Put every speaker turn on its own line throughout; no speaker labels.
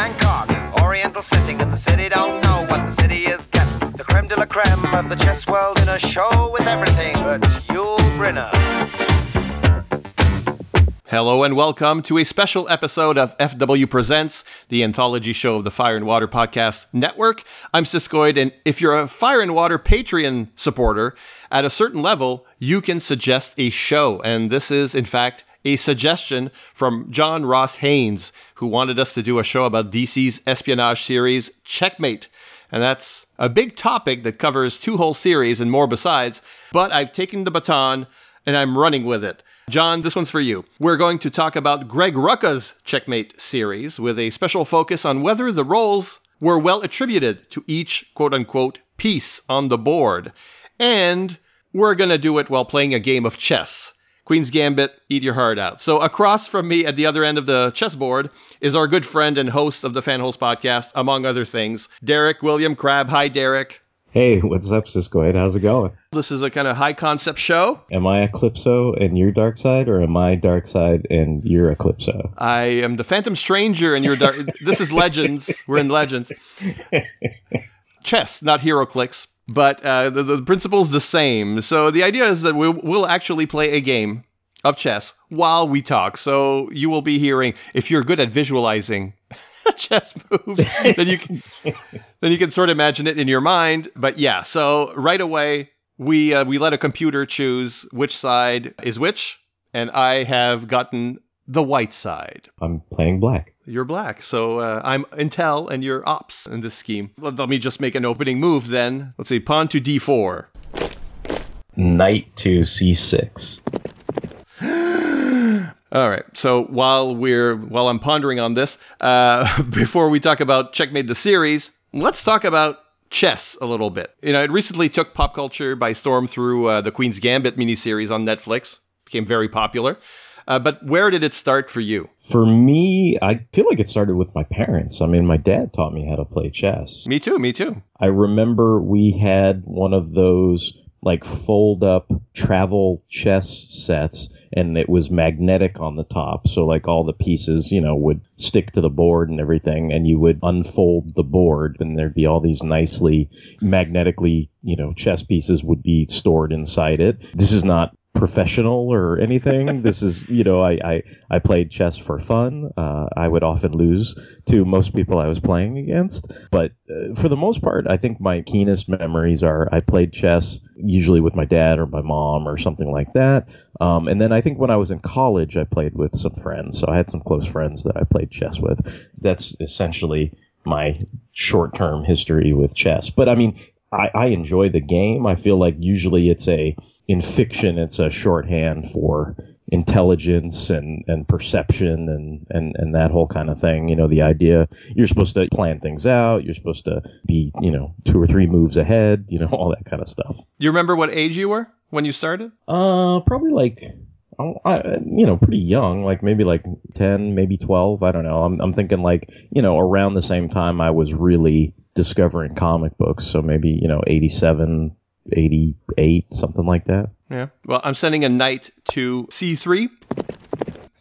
Bangkok, Oriental sitting in the city, don't know what the city is getting. The creme de la creme of the chess world in a show with everything but Yul Brynner.
Hello and welcome to a special episode of FW Presents, the anthology show of the Fire and Water Podcast Network. I'm Siskoid, and if you're a Fire and Water Patreon supporter, at a certain level, you can suggest a show. And this is, in fact, a suggestion from John Ross Haynes, who wanted us to do a show about DC's espionage series, Checkmate. And that's a big topic that covers two whole series and more besides, but I've taken the baton and I'm running with it. John, this one's for you. We're going to talk about Greg Rucka's Checkmate series with a special focus on whether the roles were well attributed to each quote unquote piece on the board. And we're going to do it while playing a game of chess. Queen's Gambit, eat your heart out. So across from me at the other end of the chessboard is our good friend and host of the Fanholes podcast, among other things, Derek William Crabb. Hi, Derek.
Hey, what's up, Siskoid? How's it going?
This is a kind of high concept show.
Am I Eclipso and you're Dark Side, or am I Dark Side and you're Eclipso?
I am the Phantom Stranger and you're Dark. this is Legends. We're in Legends. Chess, not HeroClix, but uh, the, the principle's the same. So the idea is that we'll, we'll actually play a game of chess while we talk. So you will be hearing, if you're good at visualizing chess moves, then you can then you can sort of imagine it in your mind. But yeah, so right away we uh, we let a computer choose which side is which, and I have gotten the white side.
I'm playing black.
You're black, so uh, I'm intel and you're ops in this scheme. Let, let me just make an opening move then. Let's see, pawn to d4.
Knight to c6.
All right. So while we're while I'm pondering on this, uh, before we talk about Checkmate the series, let's talk about chess a little bit. You know, it recently took pop culture by storm through uh, the Queen's Gambit miniseries on Netflix. Became very popular. Uh, but where did it start for you?
For me, I feel like it started with my parents. I mean, my dad taught me how to play chess.
Me too. Me too.
I remember we had one of those like fold up travel chess sets and it was magnetic on the top so like all the pieces you know would stick to the board and everything and you would unfold the board and there'd be all these nicely magnetically you know chess pieces would be stored inside it this is not professional or anything. this is, you know, I, I, I played chess for fun. Uh, I would often lose to most people I was playing against. But uh, for the most part, I think my keenest memories are I played chess usually with my dad or my mom or something like that. Um, and then I think when I was in college, I played with some friends. So I had some close friends that I played chess with. That's essentially my short term history with chess. But I mean, I, I enjoy the game. I feel like usually it's a in fiction it's a shorthand for intelligence and, and perception and, and, and that whole kind of thing. You know, the idea you're supposed to plan things out, you're supposed to be, you know, two or three moves ahead, you know, all that kind of stuff.
You remember what age you were when you started?
Uh, probably like I, you know, pretty young, like maybe like 10, maybe 12. I don't know. I'm, I'm thinking like, you know, around the same time I was really discovering comic books. So maybe, you know, 87, 88, something like that.
Yeah. Well, I'm sending a knight to C3.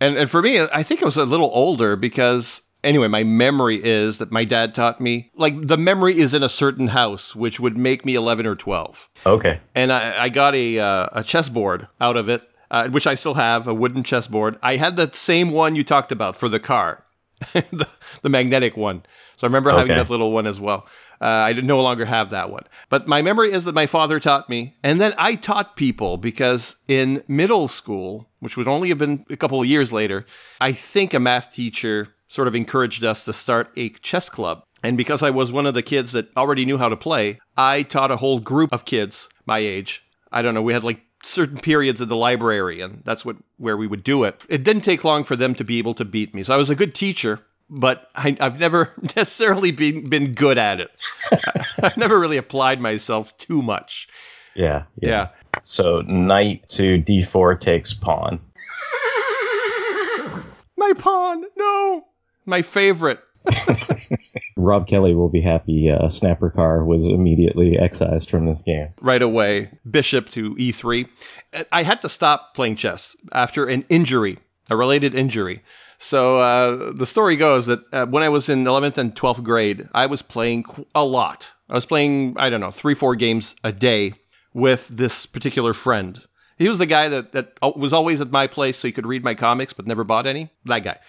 And, and for me, I think I was a little older because anyway, my memory is that my dad taught me like the memory is in a certain house, which would make me 11 or 12.
Okay.
And I, I got a, uh, a chessboard out of it, uh, which I still have, a wooden chessboard. I had that same one you talked about for the car, the, the magnetic one. So I remember having that little one as well. Uh, I no longer have that one. But my memory is that my father taught me, and then I taught people because in middle school, which would only have been a couple of years later, I think a math teacher sort of encouraged us to start a chess club. And because I was one of the kids that already knew how to play, I taught a whole group of kids my age. I don't know, we had like certain periods of the library and that's what where we would do it. It didn't take long for them to be able to beat me. So I was a good teacher, but I, I've never necessarily been been good at it. I've never really applied myself too much.
Yeah.
Yeah.
So knight to d4 takes pawn.
My pawn, no. My favorite.
Rob Kelly will be happy. Uh, Snapper Carr was immediately excised from this game.
right away, bishop to e3. I had to stop playing chess after an injury a related injury. So uh, the story goes that uh, when I was in 11th and 12th grade, I was playing a lot. I was playing, I don't know, three, four games a day with this particular friend. He was the guy that, that was always at my place so he could read my comics but never bought any. That guy.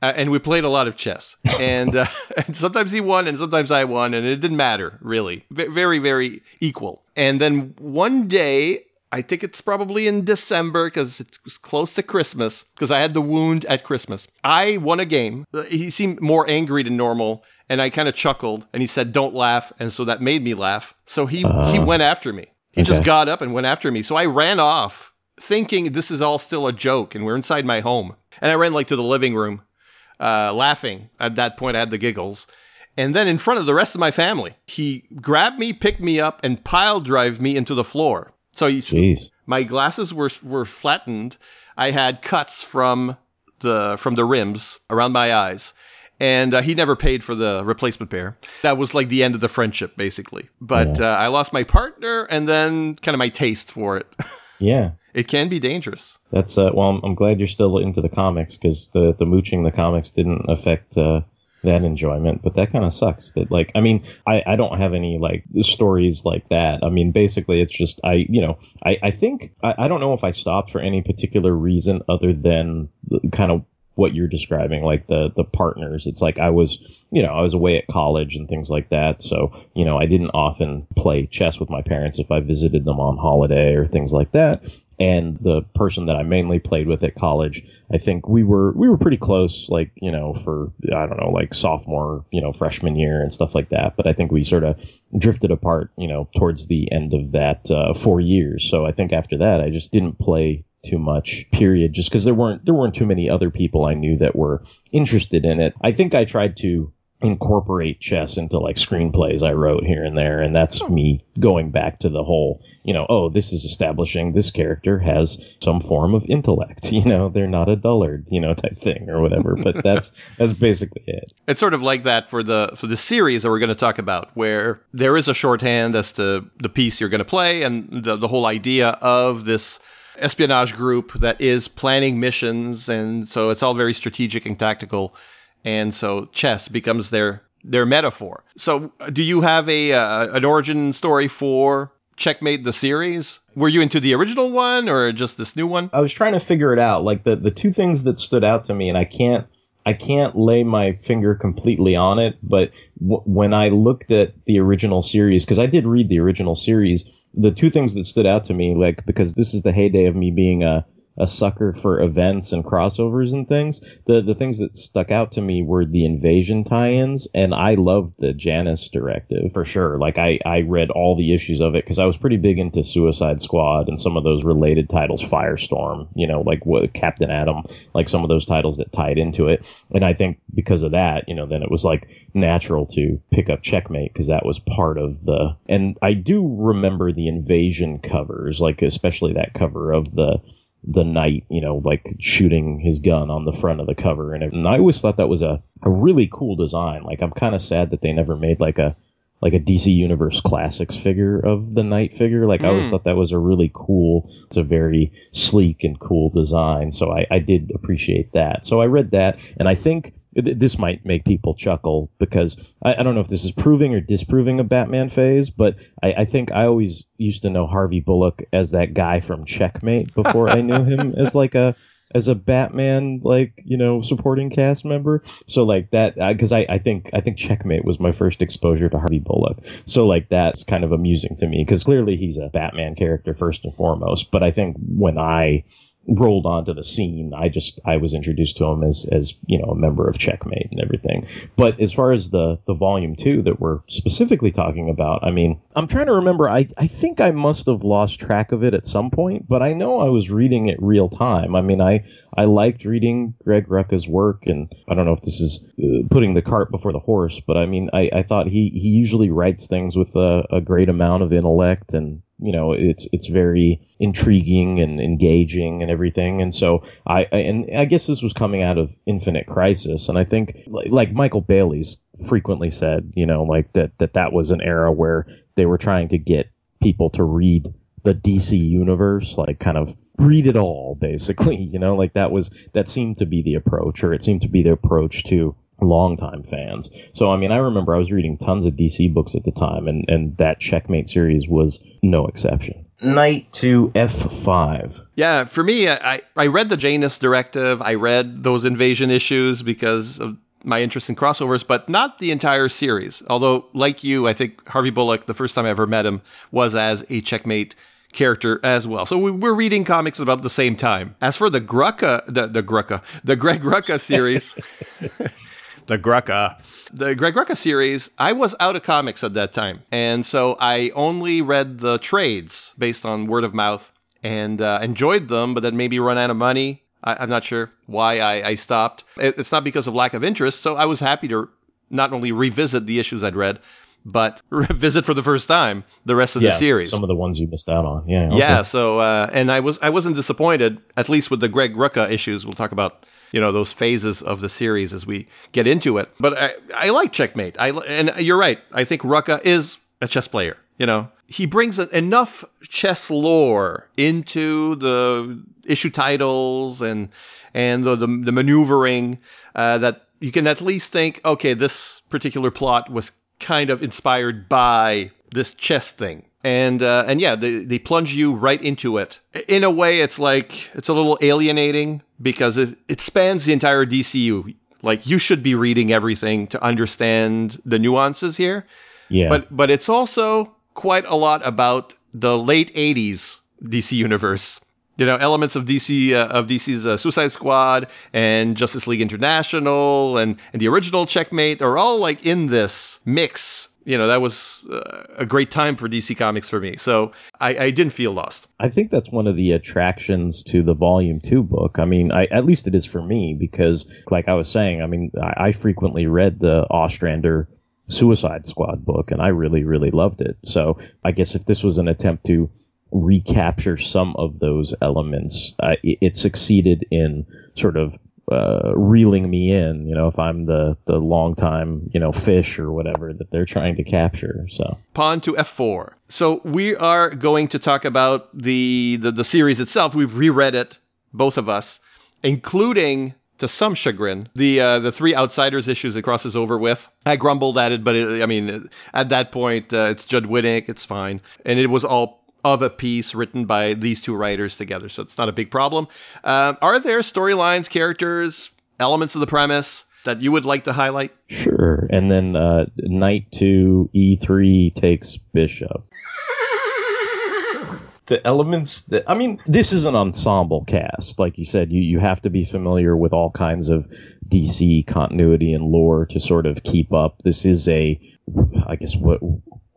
Uh, and we played a lot of chess. And, uh, and, sometimes he won and sometimes I won, and it didn't matter, really. V- very, very equal. And then one day, I think it's probably in December because it's close to Christmas, because I had the wound at Christmas. I won a game. He seemed more angry than normal, and I kind of chuckled, and he said, Don't laugh. And so that made me laugh. So he, uh, he went after me. He okay. just got up and went after me. So I ran off thinking this is all still a joke and we're inside my home. And I ran like to the living room, uh, laughing. At that point, I had the giggles. And then in front of the rest of my family, he grabbed me, picked me up, and pile drive me into the floor. So he, Jeez. my glasses were were flattened. I had cuts from the from the rims around my eyes and uh, he never paid for the replacement pair. That was like the end of the friendship, basically. But yeah. uh, I lost my partner, and then kind of my taste for it.
yeah,
it can be dangerous.
That's uh, well, I'm, I'm, glad you're still into the comics because the the mooching the comics didn't affect uh, that enjoyment, but that kind of sucks. That like, I mean, I, I don't have any like stories like that. I mean, basically, it's just I, you know, I, I think I, I don't know if I stopped for any particular reason other than kind of what you're describing, like the the partners. It's like I was, you know, I was away at college and things like that. So, you know, I didn't often play chess with my parents if I visited them on holiday or things like that. And the person that I mainly played with at college, I think we were we were pretty close, like you know, for I don't know, like sophomore, you know, freshman year and stuff like that. But I think we sort of drifted apart, you know, towards the end of that uh, four years. So I think after that, I just didn't play too much period just because there weren't there weren't too many other people I knew that were interested in it. I think I tried to incorporate chess into like screenplays I wrote here and there and that's me going back to the whole, you know, oh, this is establishing this character has some form of intellect, you know, they're not a dullard, you know, type thing or whatever, but that's that's basically it.
It's sort of like that for the for the series that we're going to talk about where there is a shorthand as to the piece you're going to play and the, the whole idea of this espionage group that is planning missions, and so it's all very strategic and tactical. And so chess becomes their their metaphor. So, do you have a uh, an origin story for Checkmate the series? Were you into the original one or just this new one?
I was trying to figure it out. Like the the two things that stood out to me, and I can't I can't lay my finger completely on it, but w- when I looked at the original series, because I did read the original series, the two things that stood out to me, like because this is the heyday of me being a a sucker for events and crossovers and things. The the things that stuck out to me were the invasion tie-ins, and I loved the Janus directive for sure. Like I I read all the issues of it because I was pretty big into Suicide Squad and some of those related titles, Firestorm, you know, like what Captain Atom, like some of those titles that tied into it. And I think because of that, you know, then it was like natural to pick up Checkmate because that was part of the. And I do remember the invasion covers, like especially that cover of the the knight, you know, like shooting his gun on the front of the cover. And, and I always thought that was a, a really cool design. Like, I'm kind of sad that they never made like a, like a DC Universe Classics figure of the Knight figure. Like, mm. I always hmm. thought that was a really cool, it's a very sleek and cool design. So I, I did appreciate that. So I read that, and I think this might make people chuckle because I, I, don't know if this is proving or disproving a Batman phase, but I, I, think I always used to know Harvey Bullock as that guy from Checkmate before I knew him as like a as a Batman like you know supporting cast member. So like that uh, because I, I think I think Checkmate was my first exposure to Harvey Bullock. So like that's kind of amusing to me because clearly he's a Batman character first and foremost. But I think when I rolled onto the scene. I just I was introduced to him as as you know a member of Checkmate and everything. But as far as the the volume two that we're specifically talking about, I mean, I'm trying to remember. I I think I must have lost track of it at some point, but I know I was reading it real time. I mean, I I liked reading Greg Rucka's work, and I don't know if this is uh, putting the cart before the horse, but I mean, I I thought he he usually writes things with a, a great amount of intellect and you know it's it's very intriguing and engaging and everything and so I, I, and I guess this was coming out of Infinite Crisis and I think like, like Michael Bailey's frequently said you know like that that that was an era where they were trying to get people to read the DC universe like kind of read it all, basically. You know, like that was that seemed to be the approach, or it seemed to be the approach to longtime fans. So I mean, I remember I was reading tons of DC books at the time, and and that Checkmate series was no exception. Knight to F5.
Yeah, for me, I, I read the Janus Directive. I read those invasion issues because of my interest in crossovers, but not the entire series. Although, like you, I think Harvey Bullock, the first time I ever met him, was as a Checkmate character as well. So we, are reading comics about the same time. As for the Grucka, the, the Grucka, the Greg Rucka series, the Grucka. The Greg Rucka series, I was out of comics at that time. And so I only read the trades based on word of mouth and uh, enjoyed them, but then maybe run out of money. I, am not sure why I, I stopped. It, it's not because of lack of interest. So I was happy to not only revisit the issues I'd read, but revisit for the first time the rest of
yeah,
the series.
Some of the ones you missed out on. Yeah.
Okay. Yeah. So, uh, and I was I wasn't disappointed, at least with the Greg Rucka issues. We'll talk about you know those phases of the series as we get into it. But I, I like Checkmate. I and you're right. I think Rucka is a chess player. You know, he brings enough chess lore into the issue titles and and the the, the maneuvering uh, that you can at least think, okay, this particular plot was kind of inspired by this chess thing and uh, and yeah, they, they plunge you right into it. In a way, it's like it's a little alienating because it, it spans the entire DCU. Like you should be reading everything to understand the nuances here.
Yeah.
But but it's also quite a lot about the late '80s DC universe. You know, elements of DC uh, of DC's uh, Suicide Squad and Justice League International and and the original Checkmate are all like in this mix you know that was uh, a great time for DC Comics for me. So I, I, didn't feel lost.
I think that's one of the attractions to the Volume Two book. I mean, I, at least it is for me because, like I was saying, I mean, I, I frequently read the Ostrander Suicide Squad book, and I really, really loved it. So I guess if this was an attempt to recapture some of those elements, uh, it, it succeeded in sort of uh, reeling me in, you know, if I'm the the long time, you know, fish or whatever that they're trying to capture. So
pawn to f4. So we are going to talk about the the, the series itself. We've reread it, both of us, including to some chagrin, the uh, the three outsiders issues it crosses over with. I grumbled at it, but it, I mean, at that point, uh, it's Judd Winick, it's fine, and it was all of a piece written by these two writers together, so it's not a big problem. Uh, are there storylines, characters, elements of the premise that you would like to highlight?
Sure. And then uh, knight to e3 takes bishop. the elements that I mean, this is an ensemble cast. Like you said, you, you have to be familiar with all kinds of DC continuity and lore to sort of keep up. This is a I guess what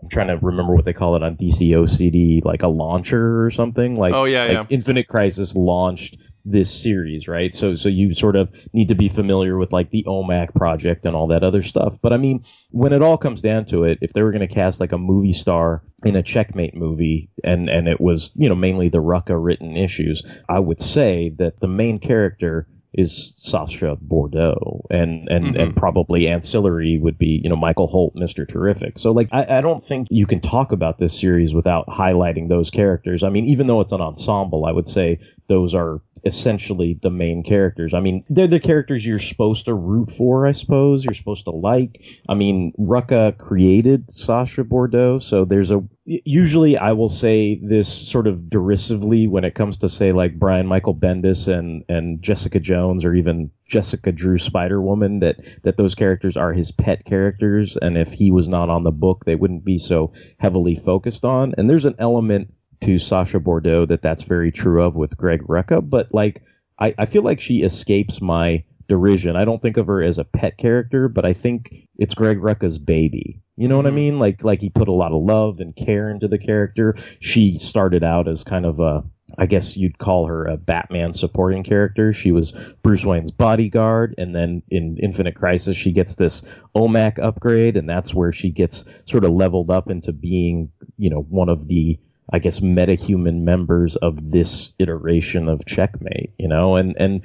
I'm trying to remember what they call it on DC OCD, like a launcher or something. Like,
oh yeah,
like
yeah.
Infinite Crisis launched this series, right? So, so you sort of need to be familiar with like the OMAC project and all that other stuff. But I mean, when it all comes down to it, if they were going to cast like a movie star in a checkmate movie and and it was you know mainly the Rucka written issues, I would say that the main character is Sasha Bordeaux, and and mm-hmm. and probably ancillary would be you know Michael Holt, Mister Terrific. So like I, I don't think you can talk about this series without highlighting those characters. I mean, even though it's an ensemble, I would say those are essentially the main characters. I mean, they're the characters you're supposed to root for, I suppose. You're supposed to like. I mean, Rucka created Sasha Bordeaux, so there's a. Usually, I will say this sort of derisively when it comes to say like Brian Michael Bendis and and Jessica Jones or even Jessica Drew Spider Woman that that those characters are his pet characters, and if he was not on the book, they wouldn't be so heavily focused on. And there's an element to Sasha Bordeaux that that's very true of with Greg Rucka, but like I, I feel like she escapes my derision. I don't think of her as a pet character, but I think it's Greg Rucka's baby. You know what I mm-hmm. mean? Like like he put a lot of love and care into the character. She started out as kind of a I guess you'd call her a Batman supporting character. She was Bruce Wayne's bodyguard, and then in Infinite Crisis, she gets this OMAC upgrade, and that's where she gets sort of leveled up into being, you know, one of the I guess metahuman members of this iteration of Checkmate, you know, and and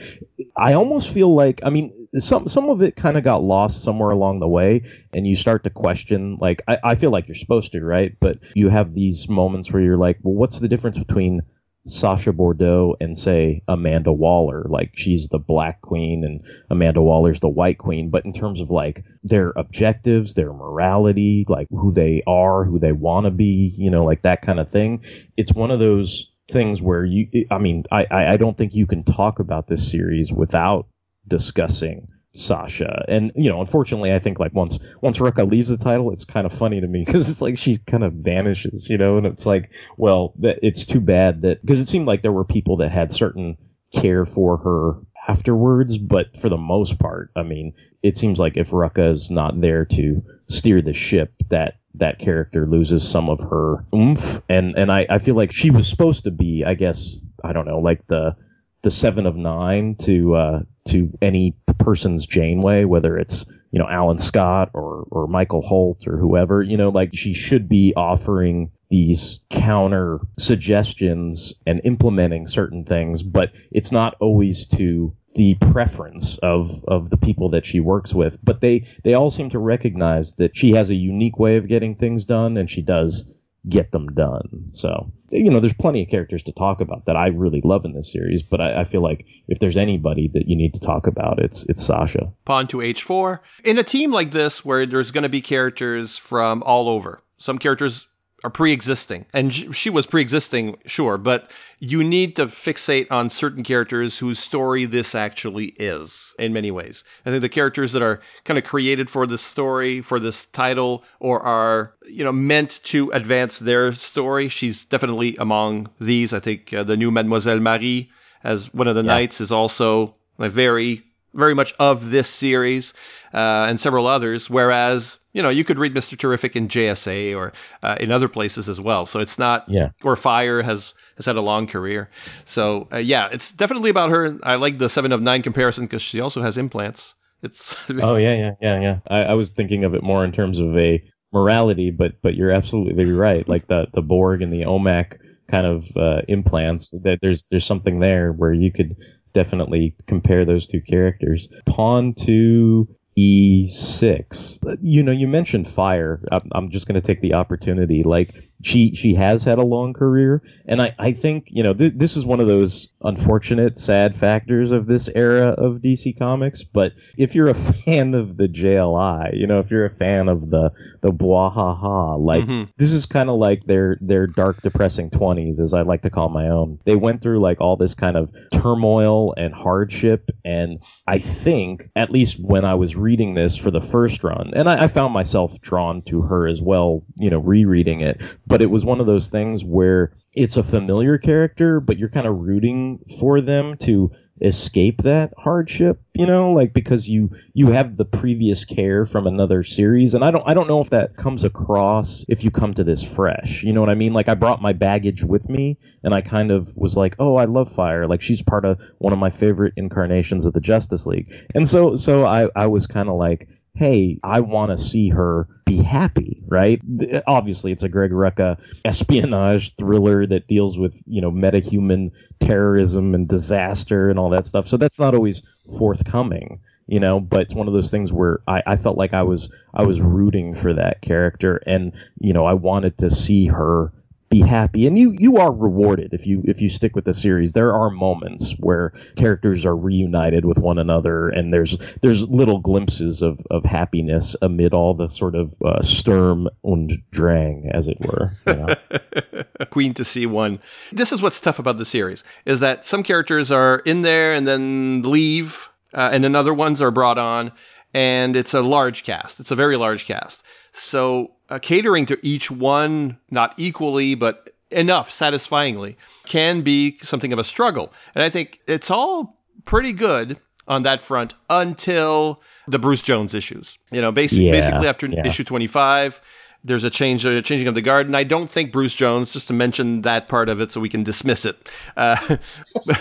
I almost feel like I mean some some of it kind of got lost somewhere along the way, and you start to question like I, I feel like you're supposed to, right? But you have these moments where you're like, well, what's the difference between Sasha Bordeaux and say Amanda Waller, like she's the black queen and Amanda Waller's the white queen. But in terms of like their objectives, their morality, like who they are, who they want to be, you know, like that kind of thing, it's one of those things where you, I mean, I, I don't think you can talk about this series without discussing Sasha. And you know, unfortunately, I think like once once Rucka leaves the title, it's kind of funny to me because it's like she kind of vanishes, you know. And it's like, well, it's too bad that because it seemed like there were people that had certain care for her afterwards, but for the most part, I mean, it seems like if Rucka is not there to steer the ship, that that character loses some of her oomph. And and I, I feel like she was supposed to be, I guess, I don't know, like the the seven of nine to uh, to any person's Janeway, whether it's you know Alan Scott or or Michael Holt or whoever. You know, like she should be offering these counter suggestions and implementing certain things, but it's not always to the preference of of the people that she works with but they they all seem to recognize that she has a unique way of getting things done and she does get them done. So, you know, there's plenty of characters to talk about that I really love in this series, but I, I, feel like if there's anybody that you need to talk about, it's it's Sasha.
Pawn to H4. In a team like this, where there's going to be characters from all over, some characters are pre-existing. And she was pre-existing sure but you need to fixate on certain characters whose story this actually is in many ways. I think the characters that are kind of created for this story for this title or are you know meant to advance their story she's definitely among these. I think uh, the new mademoiselle marie as one of the yeah. knights is also a very very much of this series uh, and several others. Whereas, you know, you could read Mr. Terrific in JSA or uh, in other places as well. So it's not,
yeah.
or Fire has, has had a long career. So uh, yeah, it's definitely about her. I like the seven of nine comparison because she also has implants. It's
oh yeah yeah yeah yeah. I, I was thinking of it more in terms of a morality, but but you're absolutely right. Like the the Borg and the OMAC kind of uh, implants. That there's there's something there where you could definitely compare those two characters. Pawn to E6. You know, you mentioned fire. I'm, just going to take the opportunity. Like, she she has had a long career, and I, I think you know th- this is one of those unfortunate, sad factors of this era of DC Comics. But if you're a fan of the JLI, you know, if you're a fan of the the bwahaha, like mm-hmm. this is kind of like their their dark, depressing twenties, as I like to call my own. They went through like all this kind of turmoil and hardship, and I think at least when I was reading this for the first run, and I, I found myself drawn to her as well, you know, rereading it. But it was one of those things where it's a familiar character, but you're kind of rooting for them to escape that hardship, you know, like because you you have the previous care from another series and I don't I don't know if that comes across if you come to this fresh. You know what I mean? Like I brought my baggage with me and I kind of was like, "Oh, I love Fire. Like she's part of one of my favorite incarnations of the Justice League." And so so I I was kind of like hey, I want to see her be happy, right? Obviously, it's a Greg Rucka espionage thriller that deals with, you know, metahuman terrorism and disaster and all that stuff. So that's not always forthcoming, you know, but it's one of those things where I, I felt like I was, I was rooting for that character and, you know, I wanted to see her be happy. And you you are rewarded if you if you stick with the series. There are moments where characters are reunited with one another and there's there's little glimpses of, of happiness amid all the sort of uh, sturm und drang as it were
queen to see one. This is what's tough about the series is that some characters are in there and then leave uh, and then other ones are brought on and it's a large cast. It's a very large cast. So uh, catering to each one, not equally, but enough satisfyingly, can be something of a struggle. And I think it's all pretty good on that front until the Bruce Jones issues. You know, basically, yeah, basically after yeah. issue 25, there's a change, a changing of the guard, and I don't think Bruce Jones. Just to mention that part of it, so we can dismiss it. Uh,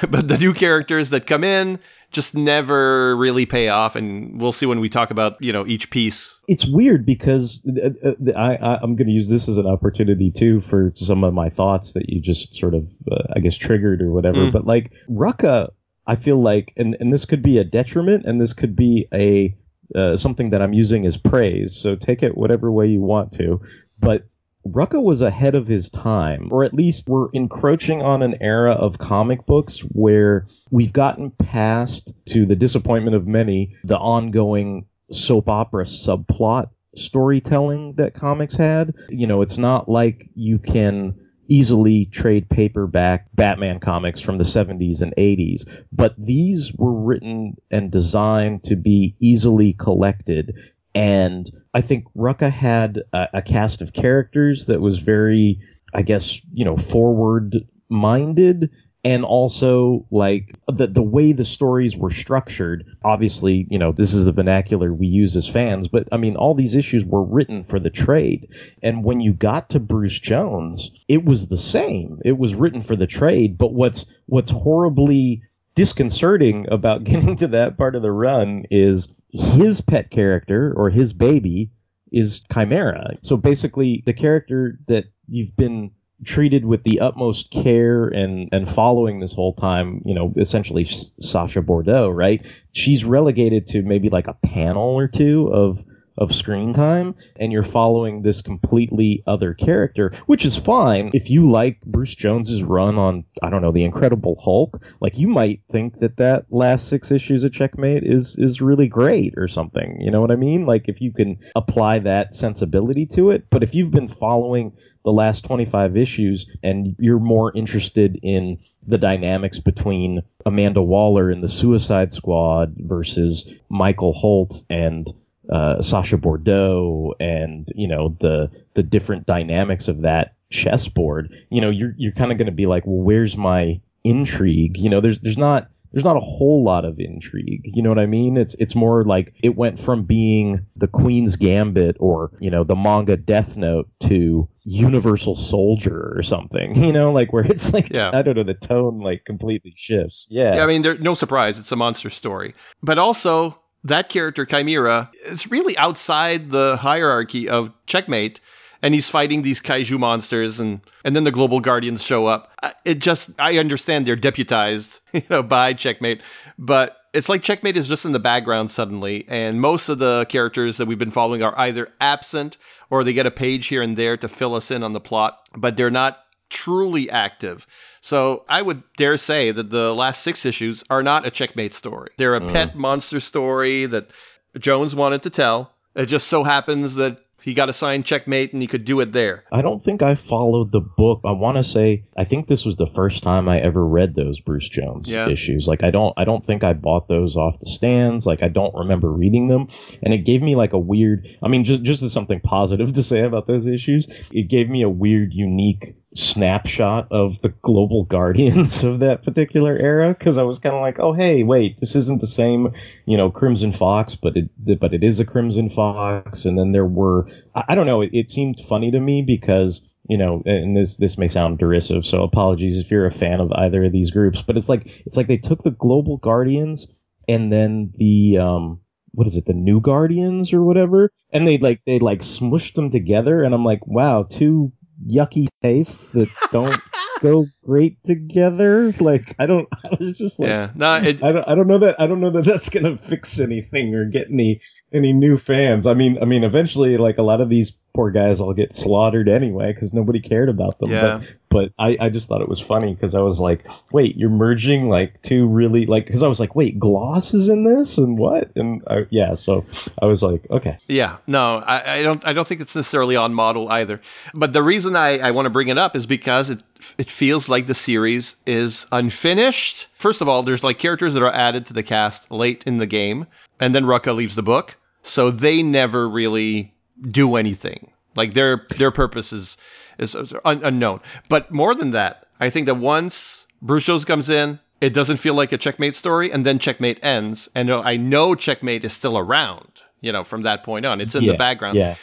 but the new characters that come in just never really pay off, and we'll see when we talk about you know each piece.
It's weird because uh, uh, I, I am going to use this as an opportunity too for some of my thoughts that you just sort of uh, I guess triggered or whatever. Mm. But like Rucka, I feel like, and and this could be a detriment, and this could be a uh, something that I'm using as praise. So take it whatever way you want to. But Rucka was ahead of his time, or at least we're encroaching on an era of comic books where we've gotten past, to the disappointment of many, the ongoing soap opera subplot storytelling that comics had. You know, it's not like you can easily trade paperback Batman comics from the 70s and 80s, but these were written and designed to be easily collected. And I think Rucka had a, a cast of characters that was very, I guess, you know, forward minded and also like the the way the stories were structured obviously you know this is the vernacular we use as fans but i mean all these issues were written for the trade. And when you got to bruce jones it was the same. It was written for the trade but what's what's horribly disconcerting about getting to that part of the run is his pet character or his baby is chimera. So basically the character that you've been treated with the utmost care and and following this whole time you know essentially Sasha Bordeaux right? She's relegated to maybe like a panel or two of of screen time and you're following this completely other character which is fine. If you like Bruce Jones's run on I don't know the Incredible Hulk like you might think that that last 6 issues of Checkmate is is really great or something. You know what I mean? Like if you can apply that sensibility to it. But if you've been following the last 25 issues and you're more interested in the dynamics between Amanda Waller in the Suicide Squad versus Michael Holt and uh, Sasha Bordeaux and you know the the different dynamics of that chessboard, you know, you're you're kind of going to be like, well, where's my intrigue? You know, there's there's not there's not a whole lot of intrigue. You know what I mean? It's it's more like it went from being the Queen's Gambit or you know the manga Death Note to Universal Soldier or something. You know, like where it's like yeah. I don't know the tone like completely shifts. Yeah.
yeah I mean, there's no surprise. It's a monster story, but also that character Chimera is really outside the hierarchy of Checkmate and he's fighting these kaiju monsters and and then the global guardians show up. It just i understand they're deputized you know by checkmate but it's like checkmate is just in the background suddenly and most of the characters that we've been following are either absent or they get a page here and there to fill us in on the plot but they're not truly active so I would dare say that the last six issues are not a checkmate story. They're a mm. pet monster story that Jones wanted to tell. It just so happens that he got assigned checkmate and he could do it there.
I don't think I followed the book. I want to say I think this was the first time I ever read those Bruce Jones yeah. issues. Like I don't I don't think I bought those off the stands. Like I don't remember reading them and it gave me like a weird I mean just just as something positive to say about those issues, it gave me a weird unique snapshot of the global guardians of that particular era because I was kind of like, oh hey, wait, this isn't the same, you know, Crimson Fox, but it but it is a Crimson Fox. And then there were, I, I don't know, it, it seemed funny to me because you know, and this this may sound derisive, so apologies if you're a fan of either of these groups, but it's like it's like they took the global guardians and then the um what is it, the new guardians or whatever, and they like they like smushed them together, and I'm like, wow, two yucky tastes that don't go great together. Like I don't. I was just like, yeah, no, it, I don't. I don't know that. I don't know that that's gonna fix anything or get any any new fans. I mean, I mean, eventually, like a lot of these poor guys all get slaughtered anyway because nobody cared about them.
Yeah.
But, but I, I just thought it was funny because I was like, wait, you're merging like two really like because I was like, wait, Gloss is in this and what? And I, yeah, so I was like, okay.
Yeah, no, I, I don't I don't think it's necessarily on model either. But the reason I, I want to bring it up is because it it feels like the series is unfinished. First of all, there's like characters that are added to the cast late in the game, and then Rucka leaves the book, so they never really do anything. Like their their purpose is is, un- unknown. But more than that, I think that once Bruce Jones comes in, it doesn't feel like a checkmate story, and then checkmate ends, and uh, I know checkmate is still around. You know, from that point on, it's in
yeah,
the background.
Yeah.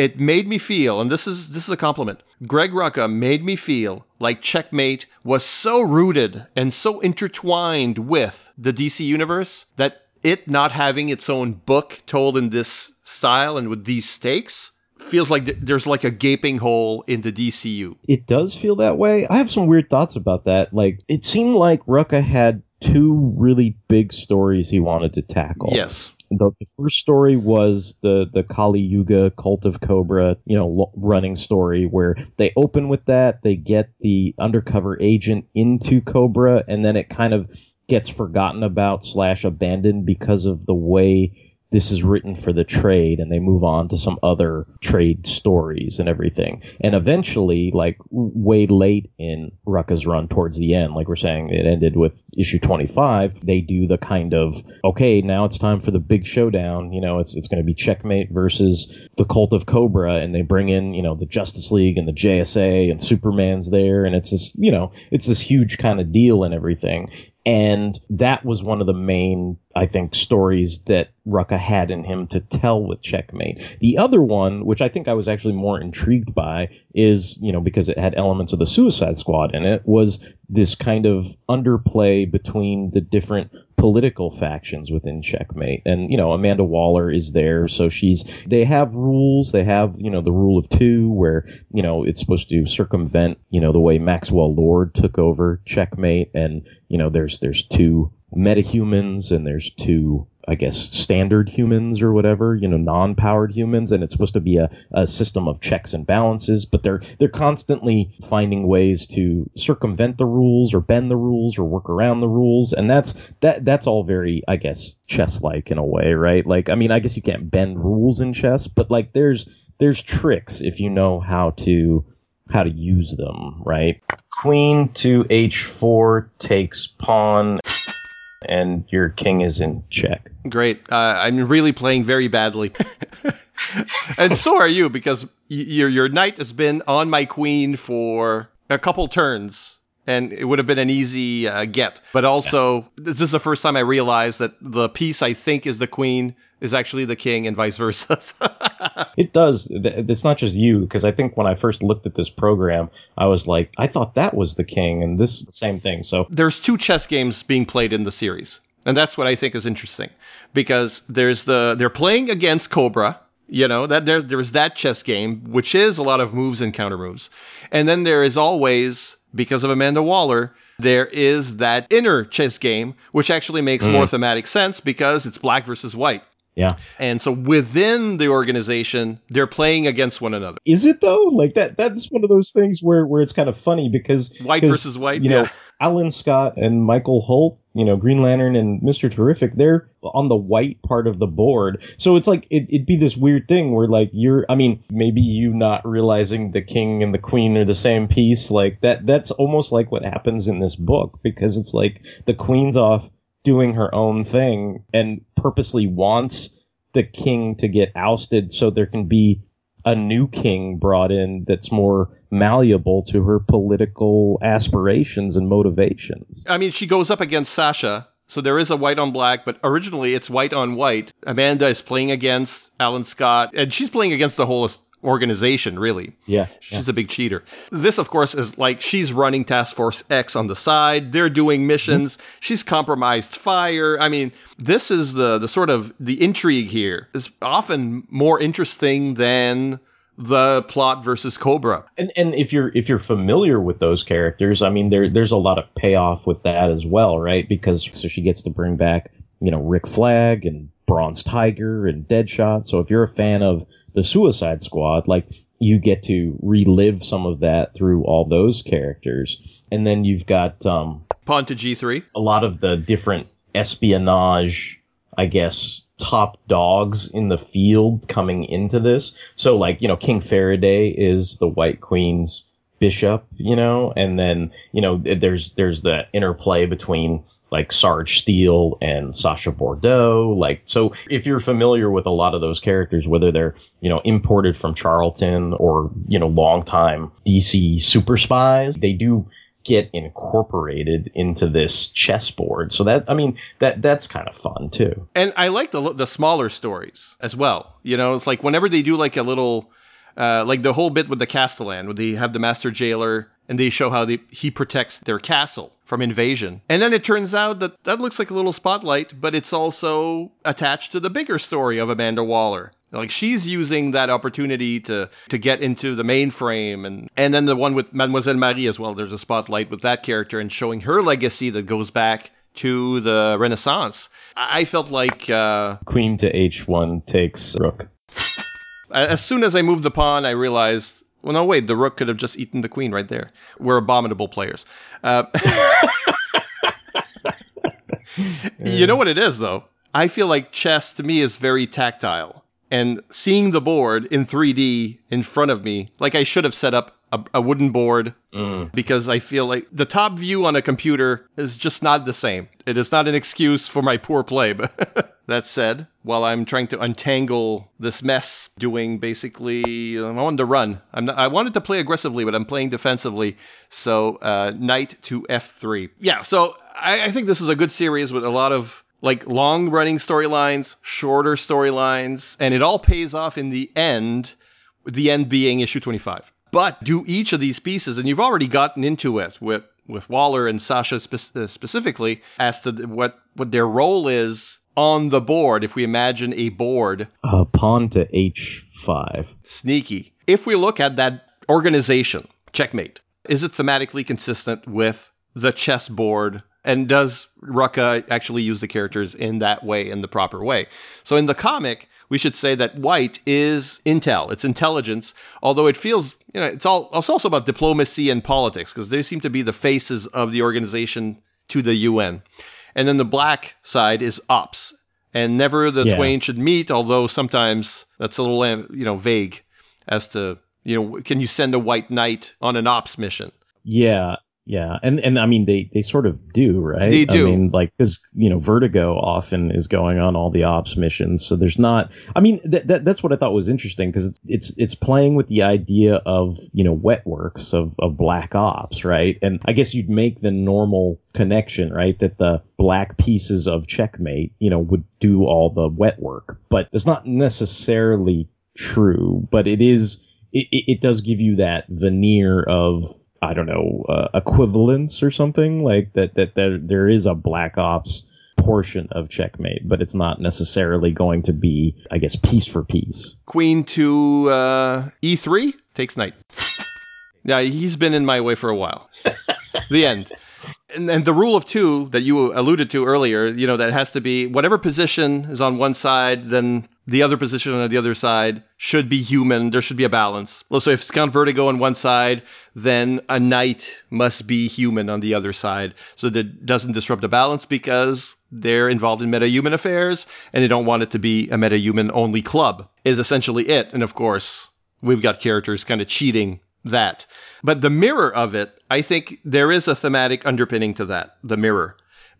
It made me feel, and this is this is a compliment. Greg Rucka made me feel like Checkmate was so rooted and so intertwined with the DC universe that it not having its own book told in this style and with these stakes feels like there's like a gaping hole in the DCU.
It does feel that way. I have some weird thoughts about that. Like it seemed like Rucka had two really big stories he wanted to tackle.
Yes.
The, the first story was the the Kali Yuga Cult of Kobra, you know, running story where they open with that, they get the undercover agent into Kobra, and then it kind of gets forgotten about slash abandoned because of the way this is written for the trade and they move on to some other trade stories and everything. And eventually, like way late in Rucka's run towards the end, like we're saying, it ended with issue 25. They do the kind of, okay, now it's time for the big showdown. You know, it's, it's going to be checkmate versus the cult of Kobra and they bring in, you know, the Justice League and the JSA and Superman's there. And it's this, you know, it's this huge kind of deal and everything. And that was one of the main, I think, stories that Rucka had in him to tell with Checkmate. The other one, which I think I was actually more intrigued by, is, you know, because it had elements of the Suicide Squad in it, was this kind of underplay between the different political factions within Checkmate. And, you know, Amanda Waller is there, so she's, they have rules, they have, you know, the rule of two where, you know, it's supposed to circumvent, you know, the way Maxwell Lord took over Checkmate and, you know, there's, there's two metahumans and there's two I guess standard humans or whatever, you know, non-powered humans, and it's supposed to be a, a system of checks and balances, but they're they're constantly finding ways to circumvent the rules or bend the rules or work around the rules, and that's that that's all very, I guess, chess-like in a way, right? Like, I mean, I guess you can't bend rules in chess, but like there's there's tricks if you know how to how to use them, right? Queen to h4 takes pawn and your king is in check.
Great. Uh, I'm really playing very badly. and so are you, because y- your, your knight has been on my queen for a couple turns. And it would have been an easy uh, get. But also, yeah. this is the first time I realized that the piece I think is the queen is actually the king and vice versa.
it does. It's not just you, because I think when I first looked at this program, I was like, I thought that was the king, and this is the same thing. So
there's two chess games being played in the series. And that's what I think is interesting because there's the they're playing against Kobra, you know, that there there's that chess game which is a lot of moves and counter moves. And then there is always because of Amanda Waller, there is that inner chess game which actually makes mm. more thematic sense because it's black versus white.
Yeah.
And so within the organization, they're playing against one another.
Is it though? Like that that's one of those things where where it's kind of funny because
white versus white,
you yeah. know, Alan Scott and Michael Holt, you know, Green Lantern and Mr. Terrific, they're on the white part of the board. So it's like it, it'd be this weird thing where like you're I mean, maybe you not realizing the king and the queen are the same piece, like that that's almost like what happens in this book because it's like the queen's off doing her own thing and purposely wants the king to get ousted so there can be a new king brought in that's more malleable to her political aspirations and motivations.
I mean, she goes up against Sasha, so there is a white on black, but originally it's white on white. Amanda is playing against Alan Scott, and she's playing against the whole organization, really.
Yeah.
She's yeah. a big cheater. This, of course, is like she's running Task Force X on the side. They're doing missions. Mm-hmm. She's compromised fire. I mean, this is the the sort of the intrigue here is often more interesting than the plot versus Kobra.
And and if you're if you're familiar with those characters, I mean there there's a lot of payoff with that as well, right? Because so she gets to bring back, you know, Rick Flag and Bronze Tiger and Deadshot. So if you're a fan of the Suicide Squad, like you get to relive some of that through all those characters. And then you've got um
Pawn to G3.
A lot of the different espionage, I guess, top dogs in the field coming into this. So like, you know, King Faraday is the White Queen's bishop, you know, and then, you know, there's there's the interplay between like Sarge Steel and Sasha Bordeaux. Like, so if you're familiar with a lot of those characters, whether they're, you know, imported from Charlton or, you know, longtime DC super spies, they do get incorporated into this chessboard. So that, I mean, that, that's kind of fun too.
And I like the, the smaller stories as well. You know, it's like whenever they do like a little, uh, like the whole bit with the Castellan, where they have the master jailer and they show how they, he protects their castle from invasion. And then it turns out that that looks like a little spotlight, but it's also attached to the bigger story of Amanda Waller. Like she's using that opportunity to to get into the mainframe and and then the one with Mademoiselle Marie as well. There's a spotlight with that character and showing her legacy that goes back to the Renaissance. I felt like uh,
Queen to h1 takes rook.
as soon as I moved the pawn, I realized, well, no, wait, the rook could have just eaten the queen right there. We're abominable players. Uh, you know what it is, though? I feel like chess to me is very tactile. And seeing the board in 3D in front of me, like I should have set up a, a wooden board because I feel like the top view on a computer is just not the same. It is not an excuse for my poor play. But that said, while I'm trying to untangle this mess, doing basically, I wanted to run. I'm not, I wanted to play aggressively, but I'm playing defensively. So uh, knight to f3. Yeah. So I, I think this is a good series with a lot of like long running storylines, shorter storylines, and it all pays off in the end, the end being issue 25. But do each of these pieces, and you've already gotten into it with, with Waller and Sasha spe- uh, specifically, as to what, what their role is on the board, if we imagine a board.
Uh, pawn to h5.
Sneaky. If we look at that organization, checkmate, is it thematically consistent with the chessboard and does Rucka actually use the characters in that way, in the proper way? So in the comic, we should say that white is intel, it's intelligence, although it feels, you know, it's all it's also about diplomacy and politics, because they seem to be the faces of the organization to the UN. And then the black side is ops. And never the
Yeah.
twain should meet, although sometimes that's a little, you know, vague as to, you know, can you send a white knight on an ops mission?
Yeah, yeah, and and I mean they they sort of do, right?
They do.
I mean, like because you know Vertigo often is going on all the ops missions, so there's not. I mean, that, that that's what I thought was interesting because it's it's it's playing with the idea of you know wet works of of black ops, right? And I guess you'd make the normal connection, right? That the black pieces of checkmate, you know, would do all the wet work, but it's not necessarily true. But it is. It, it, it does give you that veneer of I don't know, uh, equivalence or something like that, that there, there is a black ops portion of checkmate, but it's not necessarily going to be, I guess, piece for piece.
Queen to uh, e3 takes knight. Yeah, he's been in my way for a while. the end. And, and the rule of two that you alluded to earlier, you know, that has to be whatever position is on one side, then the other position on the other side should be human. There should be a balance. So if it's Count Vertigo on one side, then a knight must be human on the other side. So that doesn't disrupt the balance because they're involved in meta-human affairs and they don't want it to be a meta-human only club is essentially it. And of course, we've got characters kind of cheating that. But the mirror of it, I think there is a thematic underpinning to that, the mirror.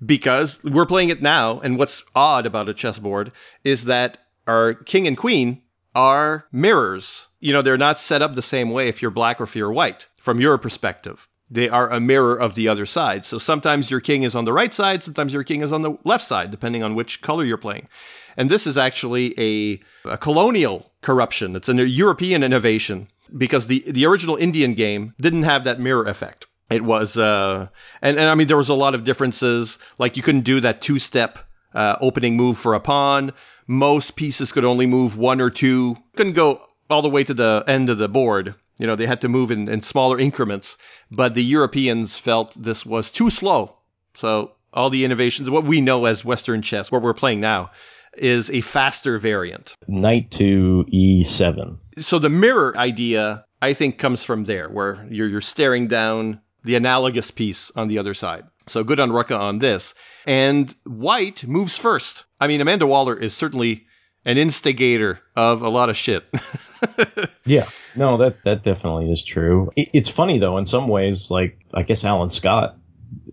Because we're playing it now, and what's odd about a chessboard is that our king and queen are mirrors. You know, they're not set up the same way if you're black or if you're white, from your perspective. They are a mirror of the other side. So sometimes your king is on the right side, sometimes your king is on the left side, depending on which color you're playing. And this is actually a, a colonial corruption. It's a European innovation because the, the original Indian game didn't have that mirror effect. It was, uh, and, and I mean, there was a lot of differences. Like you couldn't do that two step uh, opening move for a pawn. Most pieces could only move one or two, couldn't go all the way to the end of the board. You know, they had to move in, in smaller increments. But the Europeans felt this was too slow. So all the innovations, what we know as Western chess, what we're playing now, is a faster variant.
Knight to E e7.
So the mirror idea, I think, comes from there, where you're, you're staring down the analogous piece on the other side. So good on Rucka on this. And white moves first. I mean, Amanda Waller is certainly an instigator of a lot of shit.
Yeah, no, that that definitely is true. It, it's funny though, in some ways, like I guess Alan Scott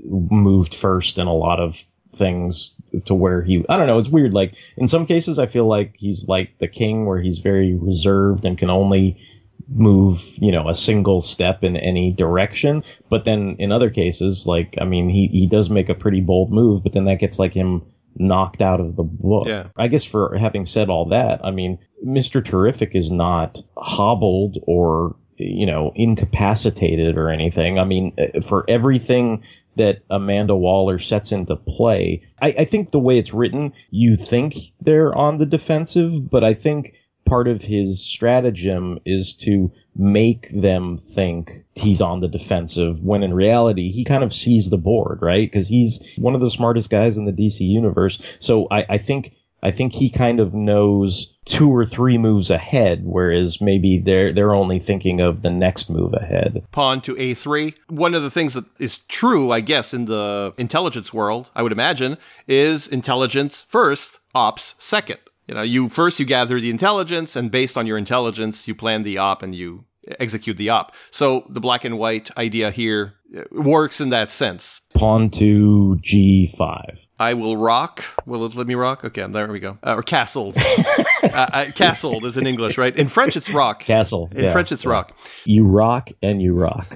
moved first in a lot of things to where he I don't know, it's weird. Like in some cases I feel like he's like the king where he's very reserved and can only move, you know, a single step in any direction. But then in other cases, like I mean he, he does make a pretty bold move, but then that gets like him knocked out of the book.
Yeah.
I guess for having said all that, I mean, Mr. Terrific is not hobbled or, you know, incapacitated or anything. I mean, uh, for everything that Amanda Waller sets into play, I, I think the way it's written, you think they're on the defensive, but I think part of his stratagem is to make them think he's on the defensive when in reality he kind of sees the board, right? Because he's one of the smartest guys in the DC universe. So I, I think I think he kind of knows two or three moves ahead, whereas maybe they're they're only thinking of the next move ahead.
Pawn to a3. One of the things that is true, I guess, in the intelligence world, I would imagine, is intelligence first, ops second. You know, you first you gather the intelligence, and based on your intelligence, you plan the op and you execute the op. So the black and white idea here uh, works in that sense.
Pawn to g5.
I will rock. Will it let me rock? Okay, there we go. Uh, or castled. uh, uh, castled is in English, right? In French, it's rock.
Castle.
In
yeah,
French, it's
yeah.
rock.
You rock and you rock.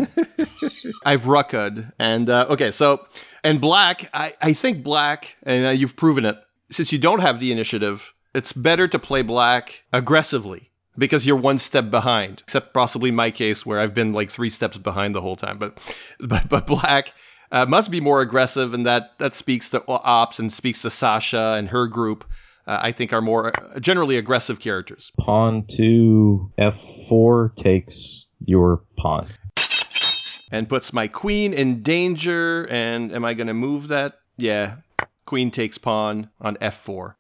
I've rucked. And uh, okay, so, and black, I, I think black, and uh, you've proven it, since you don't have the initiative, it's better to play black aggressively because you're one step behind, except possibly my case where I've been like three steps behind the whole time. But, but, but black uh, must be more aggressive, and that that speaks to Ops and speaks to Sasha and her group. Uh, I think are more uh, generally aggressive characters.
pawn to f4 takes your pawn.
And puts my queen in danger. And am I going to move that? Yeah. Queen takes pawn on f4.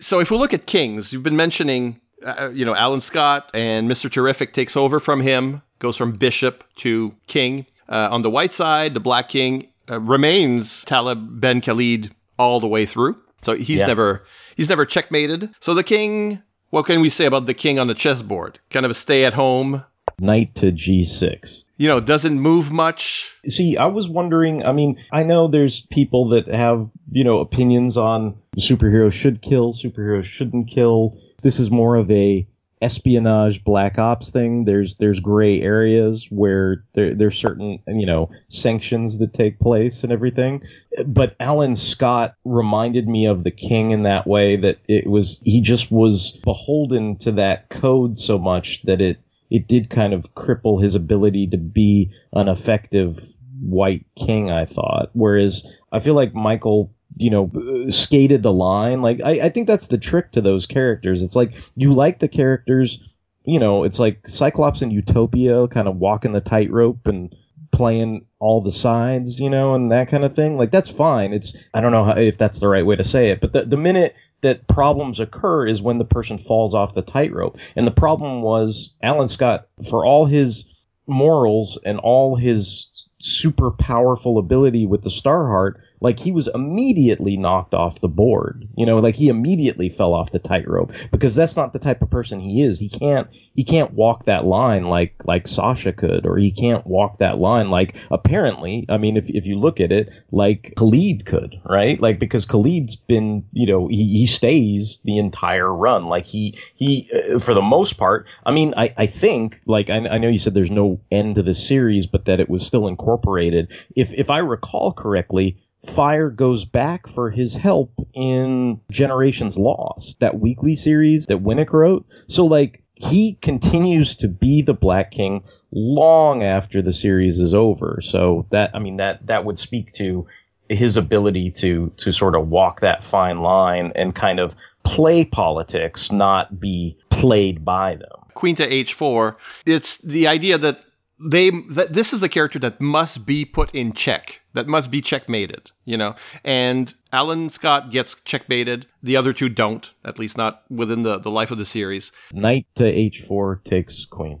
So if we look at kings, you've been mentioning, uh, you know, Alan Scott and Mr. Terrific takes over from him, goes from bishop to king. Uh, on the white side, the black king uh, remains Talib Ben Khalid all the way through. So he's
Yeah.
never he's never checkmated. So the king, what can we say about the king on the chessboard? Kind of a stay at home.
Knight to g6.
You know, doesn't move much.
See, I was wondering. I mean, I know there's people that have, you know, opinions on superheroes should kill, superheroes shouldn't kill. This is more of a espionage black ops thing. There's there's gray areas where there there's certain you know sanctions that take place and everything. But Alan Scott reminded me of the king in that way that it was he just was beholden to that code so much that it it did kind of cripple his ability to be an effective white king, I thought. Whereas I feel like Michael, you know, skated the line. Like, I, I think that's the trick to those characters. It's like, you like the characters, you know, it's like Cyclops and Utopia kind of walking the tightrope and playing all the sides, you know, and that kind of thing. Like, that's fine. It's, I don't know how, if that's the right way to say it, but the, the minute that problems occur is when the person falls off the tightrope. And the problem was Alan Scott, for all his morals and all his super powerful ability with the Starheart, like he was immediately knocked off the board. You know, like he immediately fell off the tightrope because that's not the type of person he is. He can't he can't walk that line like like Sasha could, or he can't walk that line like apparently. I mean, if if you look at it, like Khalid could, right? Like because Khalid's been, you know, he, he stays the entire run. Like he he uh, for the most part. I mean, I I think like I, I know you said there's no end to the series, but that it was still incorporated. If if I recall correctly. Fire goes back for his help in Generations Lost, that weekly series that Winnick wrote. So, like, he continues to be the Black King long after the series is over. So that, I mean, that, that would speak to his ability to, to sort of walk that fine line and kind of play politics, not be played by them.
Queen to h4. It's the idea that they that this is a character that must be put in check, that must be checkmated, you know. And Alan Scott gets checkmated. The other two don't, at least not within the, the life of the series.
Knight to h4 takes queen.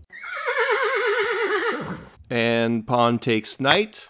And pawn takes knight.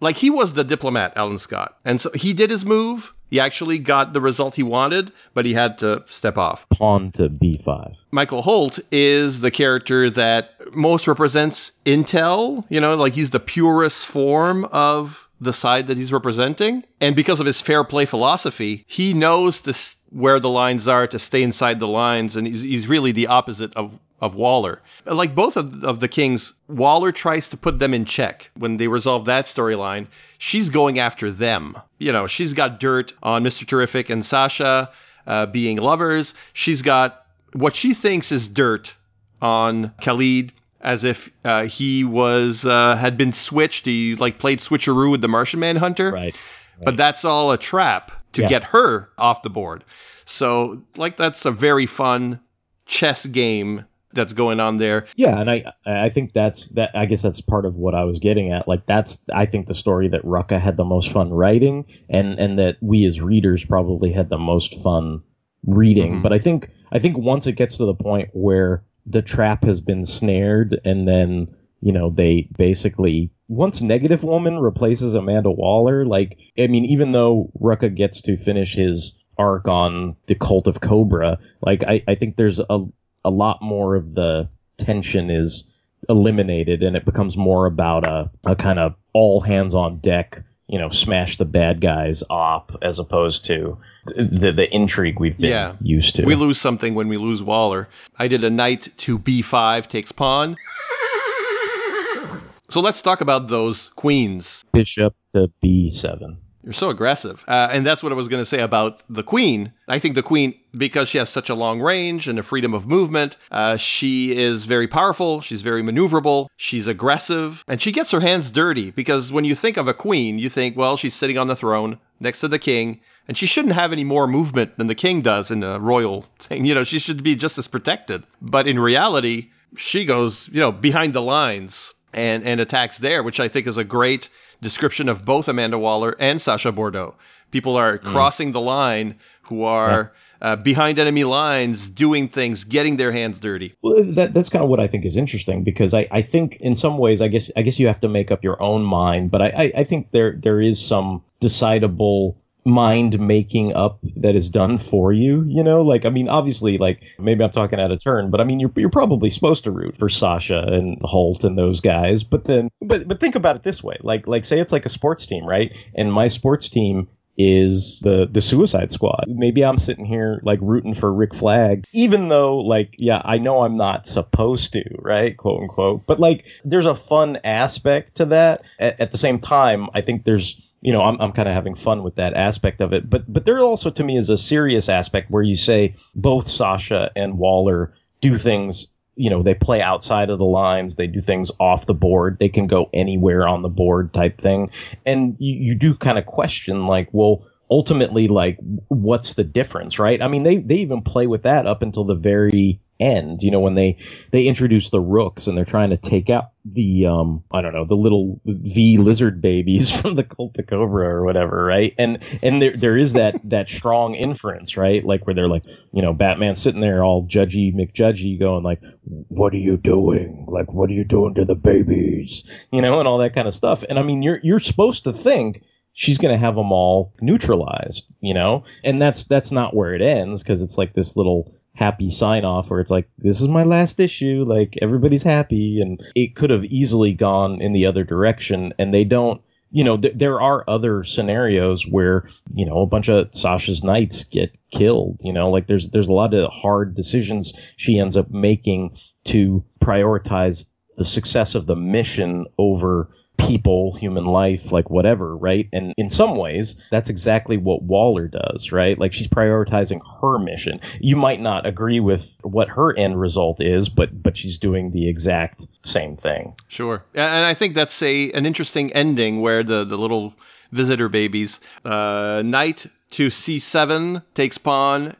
Like he was the diplomat, Alan Scott. And so he did his move. He actually got the result he wanted, but he had to step off.
Pawn to b5.
Michael Holt is the character that most represents Intel, you know, like he's the purest form of the side that he's representing. And because of his fair play philosophy, he knows this, where the lines are to stay inside the lines. And he's, he's really the opposite of, of Waller. Like both of, of the Kings, Waller tries to put them in check. When they resolve that storyline, she's going after them. You know, she's got dirt on Mr. Terrific and Sasha uh, being lovers. She's got what she thinks is dirt on Khalid as if uh, he was uh, had been switched. He like played switcheroo with the Martian Manhunter.
Right.
But that's all a trap to
Yeah.
get her off the board. So, like, that's a very fun chess game that's going on there.
Yeah, and I I think that's that. I guess that's part of what I was getting at. Like that's I think the story that Rucka had the most fun writing, and and that we as readers probably had the most fun reading.
Mhm.
But I think I think once it gets to the point where the trap has been snared, and then you know they basically once Negative Woman replaces Amanda Waller, like I mean, even though Rucka gets to finish his arc on the Cult of Kobra, like I, I think there's a a lot more of the tension is eliminated and it becomes more about a, a kind of all hands on deck you know smash the bad guys op as opposed to the the intrigue we've been
Yeah.
used to
We lose something when we lose Waller. I did a knight to b5 takes pawn. So let's talk about those queens.
bishop to b7
You're so aggressive. Uh, and that's what I was going to say about the queen. I think the queen, because she has such a long range and a freedom of movement, uh, she is very powerful. She's very maneuverable. She's aggressive. And she gets her hands dirty because when you think of a queen, you think, well, she's sitting on the throne next to the king. And she shouldn't have any more movement than the king does in a royal thing. You know, she should be just as protected. But in reality, she goes, you know, behind the lines and, and attacks there, which I think is a great description of both Amanda Waller and Sasha Bordeaux. People are crossing the line who are uh, behind enemy lines, doing things, getting their hands dirty.
Well, that, that's kind of what I think is interesting because I, I think in some ways I guess I guess you have to make up your own mind, but I, I, I think there there is some decidable mind making up that is done for you. You know, like I mean, obviously, like maybe I'm talking out of turn, but I mean, you're you're probably supposed to root for Sasha and Holt and those guys, but then but but think about it this way, like like say it's like a sports team, right? And my sports team is the the Suicide Squad. Maybe I'm sitting here like rooting for Rick Flag, even though like yeah, I know I'm not supposed to, right, quote unquote. But like, there's a fun aspect to that. At, at the same time, I think there's you know I'm I'm kind of having fun with that aspect of it. But but there also to me is a serious aspect where you say both Sasha and Waller do things you know they play outside of the lines they do things off the board they can go anywhere on the board type thing and you, you do kind of question like well ultimately like what's the difference right i mean they they even play with that up until the very end you know when they they introduce the rooks and they're trying to take out the um i don't know the little v lizard babies from the cult of Kobra or whatever right? And and there there is that that strong inference right? Like where they're like you know batman sitting there all judgy mcjudgy going like what are you doing? Like what are you doing to the babies? You know and all that kind of stuff. And i mean you're you're supposed to think she's going to have them all neutralized, you know? And that's that's not where it ends because it's like this little happy sign off where it's like this is my last issue, like everybody's happy and it could have easily gone in the other direction and they don't you know, th- there are other scenarios where you know a bunch of Sasha's knights get killed. You know, like there's there's a lot of hard decisions she ends up making to prioritize the success of the mission over people, human life, like whatever, right? And in some ways, that's exactly what Waller does, right? Like she's prioritizing her mission. You might not agree with what her end result is, but but she's doing the exact same thing.
Sure. And I think that's a an interesting ending where the, the little visitor babies, uh, knight to c7 takes pawn,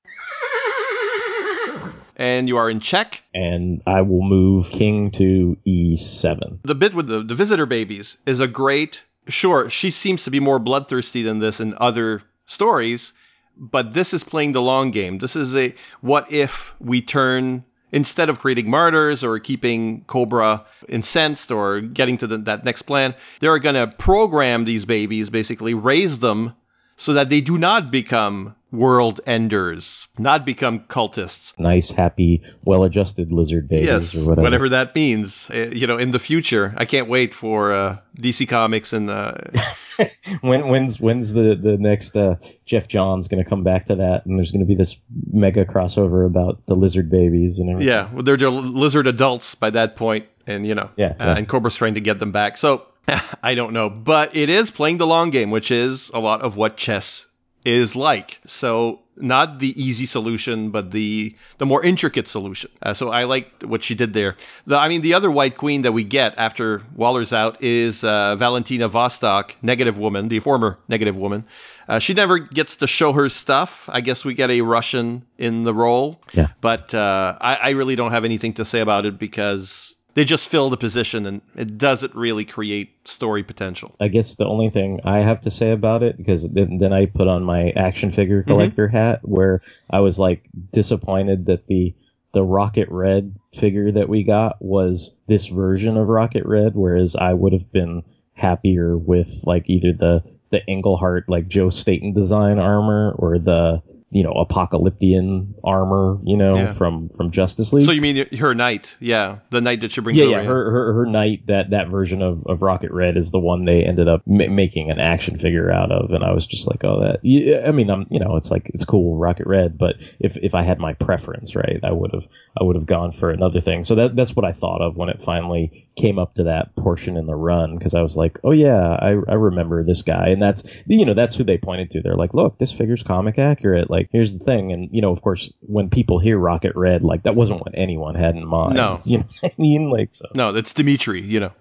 and you are in check.
And I will move king to e e7.
The bit with the, the visitor babies is a great. Sure, she seems to be more bloodthirsty than this in other stories, but this is playing the long game. This is a what if we turn instead of creating martyrs or keeping Kobra incensed or getting to the, that next plan, they're going to program these babies, basically raise them so that they do not become world enders, not become cultists.
Nice, happy, well-adjusted lizard babies
Yes,
or whatever.
whatever that means. Uh, you know, in the future, I can't wait for uh, DC Comics and the.
when when's when's the the next uh, Geoff Johns going to come back to that, and there's going to be this mega crossover about the lizard babies and everything.
yeah, well, they're, they're lizard adults by that point, and you know,
Yeah,
uh,
yeah.
and Kobra's trying to get them back. So I don't know, but it is playing the long game, which is a lot of what chess is like. So not the easy solution, but the the more intricate solution. Uh, so I liked what she did there. The, I mean, the other White Queen that we get after Waller's out is uh, Valentina Vostok, Negative Woman, the former Negative Woman. Uh, she never gets to show her stuff. I guess we get a Russian in the role.
Yeah.
But uh, I, I really don't have anything to say about it because they just fill the position and it doesn't really create story potential.
I guess the only thing I have to say about it, because then, then I put on my action figure mm-hmm. collector hat, where I was like disappointed that the the Rocket Red figure that we got was this version of Rocket Red, whereas I would have been happier with like either the the Englehart like Joe Staton design armor or the you know apocalyptian armor you know
Yeah.
from from Justice League.
So you mean her knight? Yeah, the knight that she brings
yeah,
over.
yeah, her, her her knight that that version of, of Rocket Red is the one they ended up ma- making an action figure out of, and I was just like, oh, that. Yeah, I mean, I'm you know, it's like it's cool, Rocket Red, but if if I had my preference, right, I would have I would have gone for another thing. So that that's what I thought of when it finally came up to that portion in the run because I was like, oh yeah, I I remember this guy, and that's you know that's who they pointed to. They're like, look, this figure's comic accurate. Like, here's the thing, and you know, of course, when people hear Rocket Red, like that wasn't what anyone had in mind.
No.
you know what I mean, like so.
No, that's Dimitri, you know.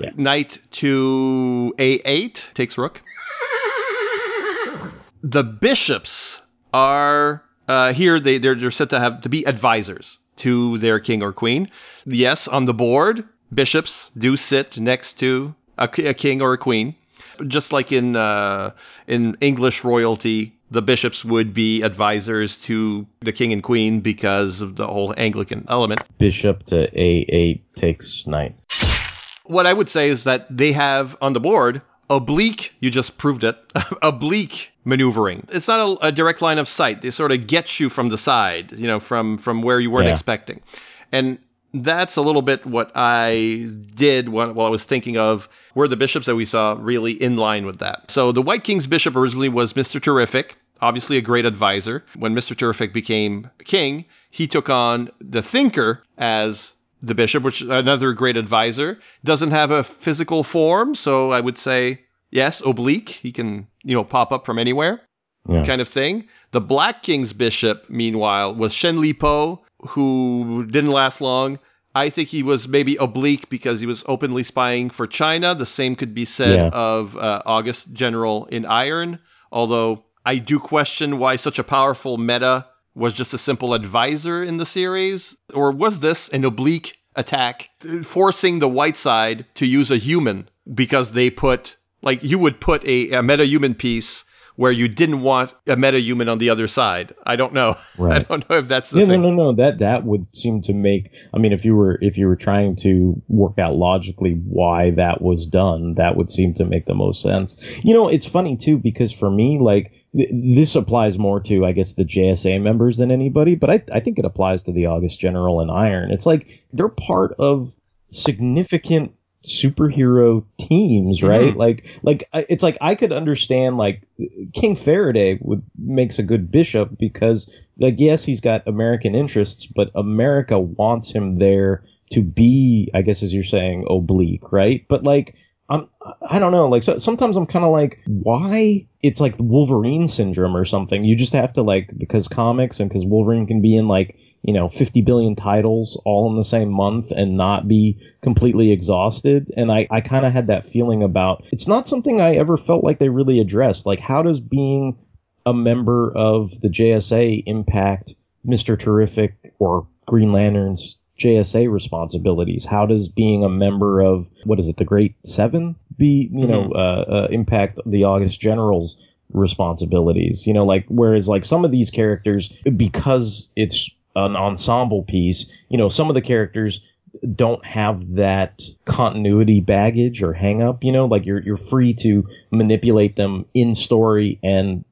Yeah.
Knight to A8 takes rook. The bishops are uh, here, they, they're, they're set to have to be advisors to their king or queen. Yes, on the board, bishops do sit next to a, a king or a queen. Just like in uh, in English royalty, the bishops would be advisors to the king and queen because of the whole Anglican element.
bishop to a8 takes knight.
what I would say is that they have on the board oblique, you just proved it, oblique maneuvering. It's not a, a direct line of sight. They sort of get you from the side, you know, from from where you weren't
Yeah.
expecting. And that's a little bit what I did while, while I was thinking of were the bishops that we saw really in line with that. So the White King's bishop originally was Mr. Terrific, obviously a great advisor. When Mr. Terrific became king, he took on the Thinker as the bishop, which another great advisor, doesn't have a physical form, so I would say yes, oblique. He can, you know, pop up from anywhere,
Yeah.
kind of thing. The Black King's bishop, meanwhile, was Shen Li Po, who didn't last long. I think he was maybe oblique because he was openly spying for China. The same could be said
Yeah.
of uh, August General in Iron, although I do question why such a powerful meta was just a simple advisor in the series. Or was this an oblique attack forcing the white side to use a human because they put, like, you would put a, a meta human piece where you didn't want a meta human on the other side? I don't know. I don't know if that's the
Yeah, no,
thing.
no, no. That that would seem to make. I mean, if you were if you were trying to work out logically why that was done, that would seem to make the most sense. You know, it's funny too because for me, like th- this applies more to I guess the JSA members than anybody, but I I think it applies to the August General in Iron. It's like they're part of significant superhero teams, mm-hmm. right? Like, like it's like I could understand like King Faraday would makes a good bishop because like yes he's got American interests, but America wants him there to be, I guess as you're saying, oblique, right? But like. I'm, I don't know. Like so, sometimes I'm kind of like, why? It's like Wolverine syndrome or something. You just have to like because comics and because Wolverine can be in like you know 50 billion titles all in the same month and not be completely exhausted. And I I kind of had that feeling about. It's not something I ever felt like they really addressed. Like how does being a member of the JSA impact Mr. Terrific or Green Lantern's JSA responsibilities? How does being a member of what is it, the Great Seven, be you know uh, uh, impact the August General's responsibilities? You know, like whereas like some of these characters, because it's an ensemble piece, you know, some of the characters don't have that continuity baggage or hang up, you know, like you're you're free to manipulate them in story and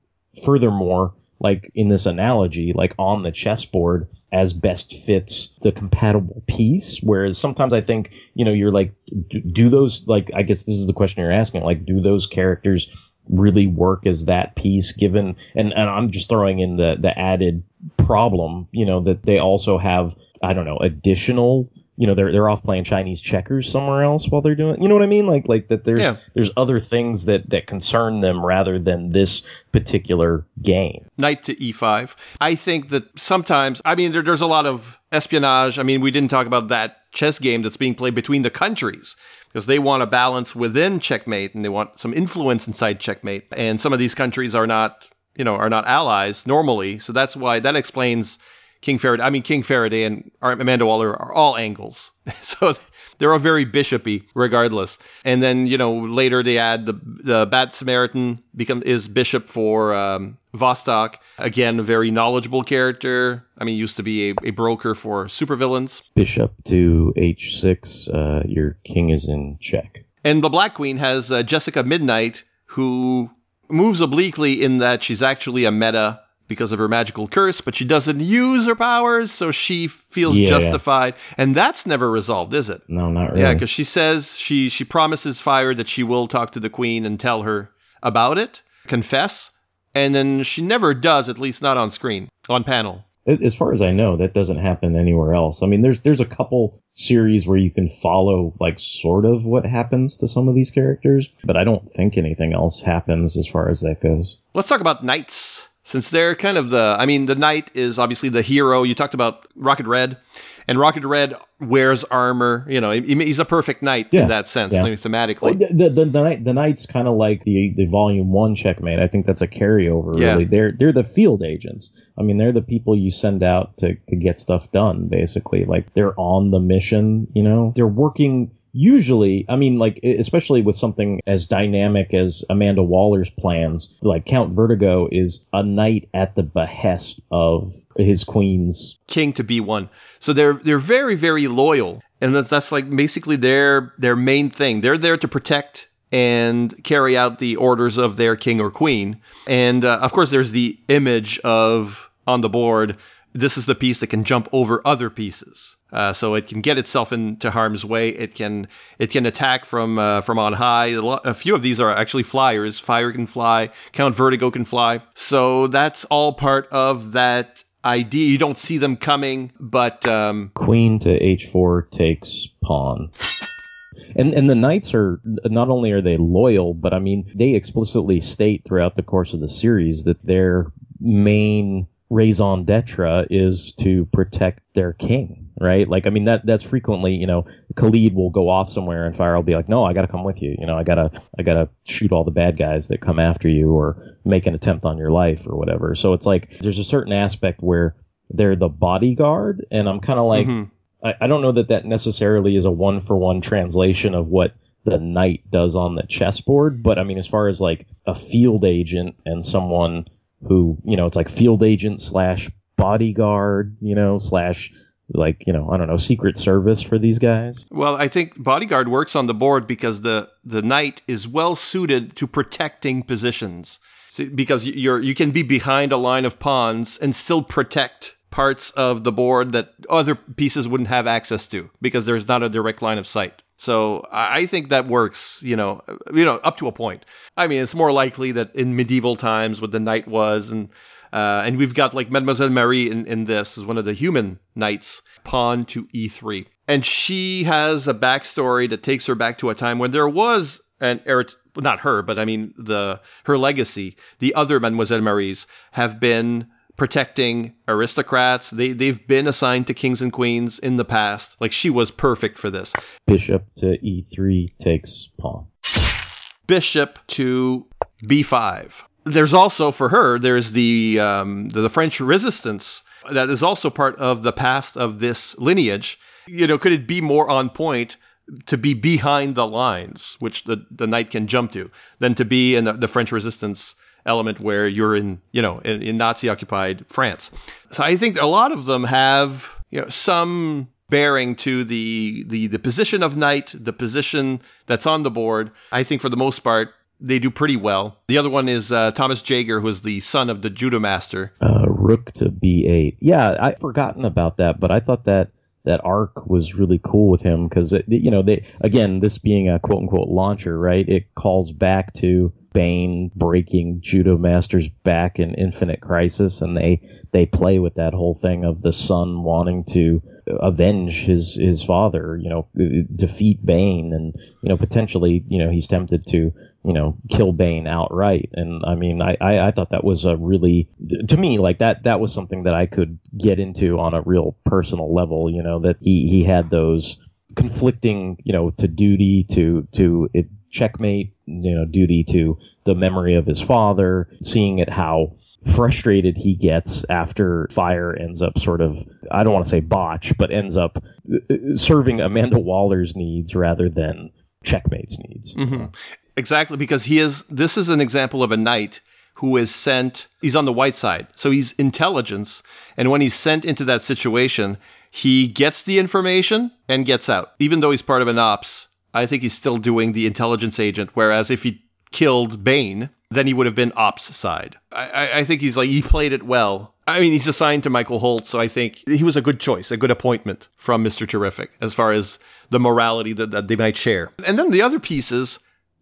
furthermore, like in this analogy, like on the chessboard as best fits the compatible piece. Whereas sometimes I think, you know, you're like, do, do those, like, I guess this is the question you're asking, like, do those characters really work as that piece given, and, and I'm just throwing in the, the added problem, you know, that they also have, I don't know, additional you know they're they're off playing Chinese checkers somewhere else while they're doing you know what I mean like like that there's
Yeah.
there's other things that that concern them rather than this particular game.
knight to e5. I think that sometimes, I mean, there, there's a lot of espionage. I mean, we didn't talk about that chess game that's being played between the countries because they want a balance within checkmate and they want some influence inside checkmate. And some of these countries are not, you know, are not allies normally. So that's why that explains King Faraday. I mean, King Faraday and Amanda Waller are all angles. so they're all very bishopy regardless. And then, you know, later they add the, the Bad Samaritan become is bishop for um, Vostok. Again, a very knowledgeable character. I mean, used to be a, a broker for supervillains.
Bishop to h6, uh, your king is in check.
And the Black Queen has uh, Jessica Midnight, who moves obliquely in that she's actually a meta because of her magical curse, but she doesn't use her powers, so she feels
Yeah.
justified. And that's never resolved, is it?
No, not really.
Yeah, because she says she she promises Fire that she will talk to the Queen and tell her about it, confess, and then she never does, at least not on screen, on panel.
As far as I know, that doesn't happen anywhere else. I mean, there's there's a couple series where you can follow like sort of what happens to some of these characters, but I don't think anything else happens as far as that goes.
Let's talk about knights, since they're kind of the. I mean, the knight is obviously the hero. You talked about Rocket Red, and Rocket Red wears armor. You know, he- he's a perfect knight
Yeah,
in that sense,
yeah.
I mean, thematically.
Well, the, the, the, knight, the knight's kind of like the, the volume one checkmate. I think that's a carryover.
Yeah.
Really, they're they're the field agents. I mean, they're the people you send out to to get stuff done. Basically, like they're on the mission. You know, they're working. Usually, I mean, like especially with something as dynamic as Amanda Waller's plans, like Count Vertigo is a knight at the behest of his queen's.
king to be one. So they're they're very very loyal, and that's, that's like basically their their main thing. They're there to protect and carry out the orders of their king or queen. And uh, of course, there's the image of on the board. This is the piece that can jump over other pieces, uh, so it can get itself into harm's way. It can it can attack from uh, from on high. A, a few of these are actually flyers. Fire can fly. Count Vertigo can fly. So that's all part of that idea. You don't see them coming, but um,
Queen to h4 takes pawn. And and the knights are not only are they loyal, but I mean they explicitly state throughout the course of the series that their main raison d'etre is to protect their king, right? Like I mean that that's frequently, you know, Khalid will go off somewhere and Fire will be like, "No, I got to come with you. You know, I got to I got to shoot all the bad guys that come after you or make an attempt on your life or whatever." So it's like there's a certain aspect where they're the bodyguard and I'm kind of like
mhm.
I, I don't know that that necessarily is a one for one translation of what the knight does on the chessboard, but I mean, as far as like a field agent and someone who, you know, it's like field agent slash bodyguard, you know, slash like, you know, I don't know, secret service for these guys.
well, I think bodyguard works on the board because the the knight is well suited to protecting positions. So- because you're you can be behind a line of pawns and still protect parts of the board that other pieces wouldn't have access to because there's not a direct line of sight. So I think that works, you know, you know, up to a point. I mean, it's more likely that in medieval times, what the knight was, and uh, and we've got like Mademoiselle Marie in, in this is one of the human knights, pawn to e3, and she has a backstory that takes her back to a time when there was an erit- not her, but I mean the her legacy. The other Mademoiselle Maries have been protecting aristocrats. They they've been assigned to kings and queens in the past. Like she was perfect for this.
Bishop to e3 takes pawn.
Bishop to b5. There's also for her there's the um, the, the French resistance that is also part of the past of this lineage. You know, could it be more on point to be behind the lines, which the the knight can jump to, than to be in the, the French resistance element where you're in you know in, in Nazi occupied France. So I think a lot of them have you know some bearing to the the the position of knight, the position that's on the board. I think for the most part they do pretty well. The other one is uh, Thomas Jagger, who is the son of the judo master.
Uh, rook to b8. Yeah, I'd forgotten about that, but I thought that that arc was really cool with him because you know they again this being a quote unquote launcher, right? It calls back to Bane breaking Judo Master's back in Infinite Crisis, and they they play with that whole thing of the son wanting to avenge his his father, you know, defeat Bane, and you know potentially, you know, he's tempted to you know kill Bane outright. And I mean, I, I I thought that was a really to me like that that was something that I could get into on a real personal level. You know, that he he had those conflicting, you know, to duty to to it, checkmate, you know, duty to the memory of his father, seeing it how frustrated he gets after Fire ends up sort of, I don't want to say botch, but ends up uh, serving Amanda Waller's needs rather than Checkmate's needs.
Mm-hmm. Exactly, because he is, this is an example of a knight who is sent, he's on the white side. So he's intelligence. And when he's sent into that situation, he gets the information and gets out. Even though he's part of an ops, I think he's still doing the intelligence agent. Whereas if he killed Bane, then he would have been ops side. I, I think he's like, he played it well. I mean, he's assigned to Michael Holt, so I think he was a good choice, a good appointment from Mr. Terrific as far as the morality that, that they might share. And then the other pieces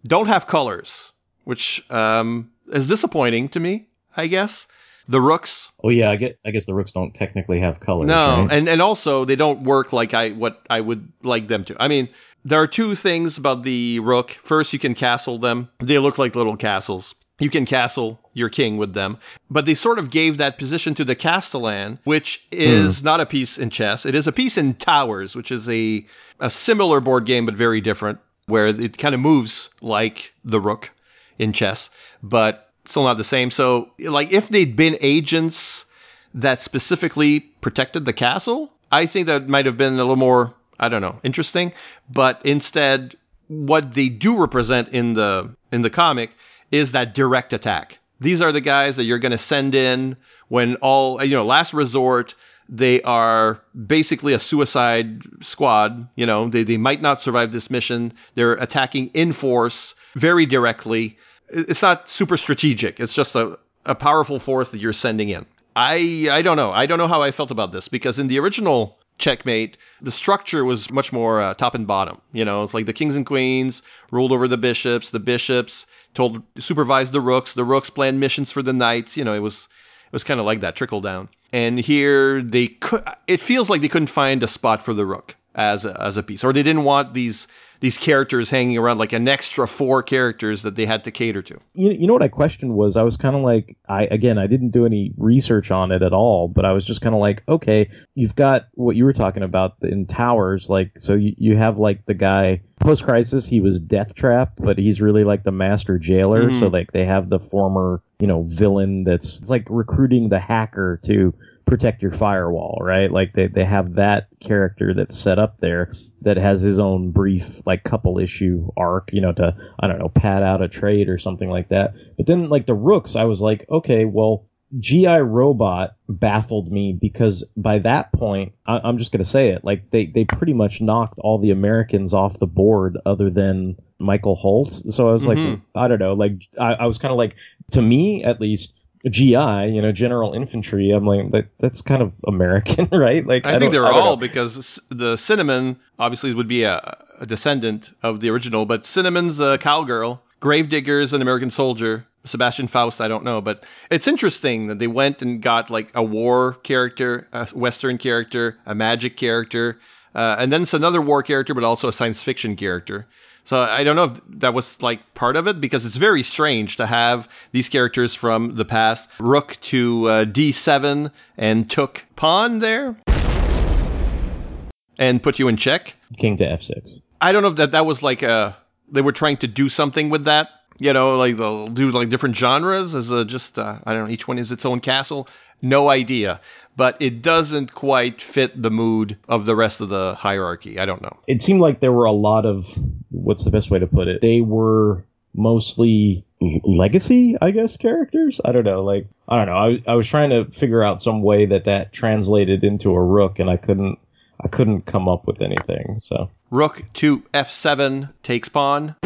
don't have colors, which um, is disappointing to me, I guess. The rooks.
Oh yeah, I get. I guess the rooks don't technically have colors.
No,
right?
and and also they don't work like I what I would like them to. I mean, there are two things about the rook. First, you can castle them. They look like little castles. You can castle your king with them. But they sort of gave that position to the Castellan, which is mm. not a piece in chess. It is a piece in Towers, which is a, a similar board game, but very different, where it kind of moves like the rook in chess, but still not the same. So, like, if they'd been agents that specifically protected the castle, I think that might have been a little more I don't know, interesting. But instead, what they do represent in the in the comic is that direct attack. These are the guys that you're going to send in when all you know, last resort. They are basically a suicide squad. You know, they, they might not survive this mission. They're attacking in force very directly. It's not super strategic. It's just a, a powerful force that you're sending in. I I don't know. I don't know how I felt about this because in the original checkmate, the structure was much more uh, top and bottom. You know, it's like the kings and queens ruled over the bishops. The bishops told supervised the rooks. The rooks planned missions for the knights. You know, it was it was kind of like that trickle down. And here they could. It feels like they couldn't find a spot for the rook as a, as a piece, or they didn't want these these characters hanging around like an extra four characters that they had to cater to.
You, you know what I questioned was I was kind of like I again I didn't do any research on it at all, but I was just kind of like okay, you've got what you were talking about in Towers, like so you, you have like the guy post crisis he was Death Trap, but he's really like the master jailer, mm-hmm. so like they have the former you know villain that's it's like recruiting the hacker to protect your firewall, right? Like they, they have that character that's set up there that has his own brief like couple issue arc, you know, to I don't know, pad out a trade or something like that. But then like the Rooks, I was like, okay, well, GI Robot baffled me because by that point, I, am just gonna say it, like they they pretty much knocked all the Americans off the board other than Michael Holt. So I was mm-hmm. like, I don't know, like I, I was kind of like, to me at least GI, you know, General Infantry. I'm like, that, that's kind of American, right? Like,
I, I think they're I all know. because the Cinnamon obviously would be a, a, descendant of the original, but Cinnamon's a cowgirl. Gravedigger's an American soldier. Sebastian Faust, I don't know, but it's interesting that they went and got like a war character, a Western character, a magic character, uh, and then it's another war character, but also a science fiction character. So I don't know if that was like part of it because it's very strange to have these characters from the past, Rook to uh, D7 and took pawn there and put you in check.
King to F6.
I don't know if that that was like a uh, they were trying to do something with that. You know, like they'll do like different genres as a just uh, I don't know. Each one is its own castle. No idea but it doesn't quite fit the mood of the rest of the hierarchy. I don't know.
It seemed like there were a lot of what's the best way to put it? They were mostly legacy, I guess, characters. I don't know. Like I don't know. I, I was trying to figure out some way that that translated into a rook, and I couldn't. I couldn't come up with anything. So
rook to f7 takes pawn.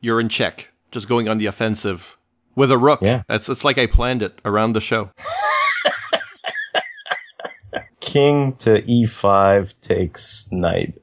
You're in check. Just going on the offensive with a rook.
Yeah.
It's it's like I planned it around the show.
king to e5 takes knight.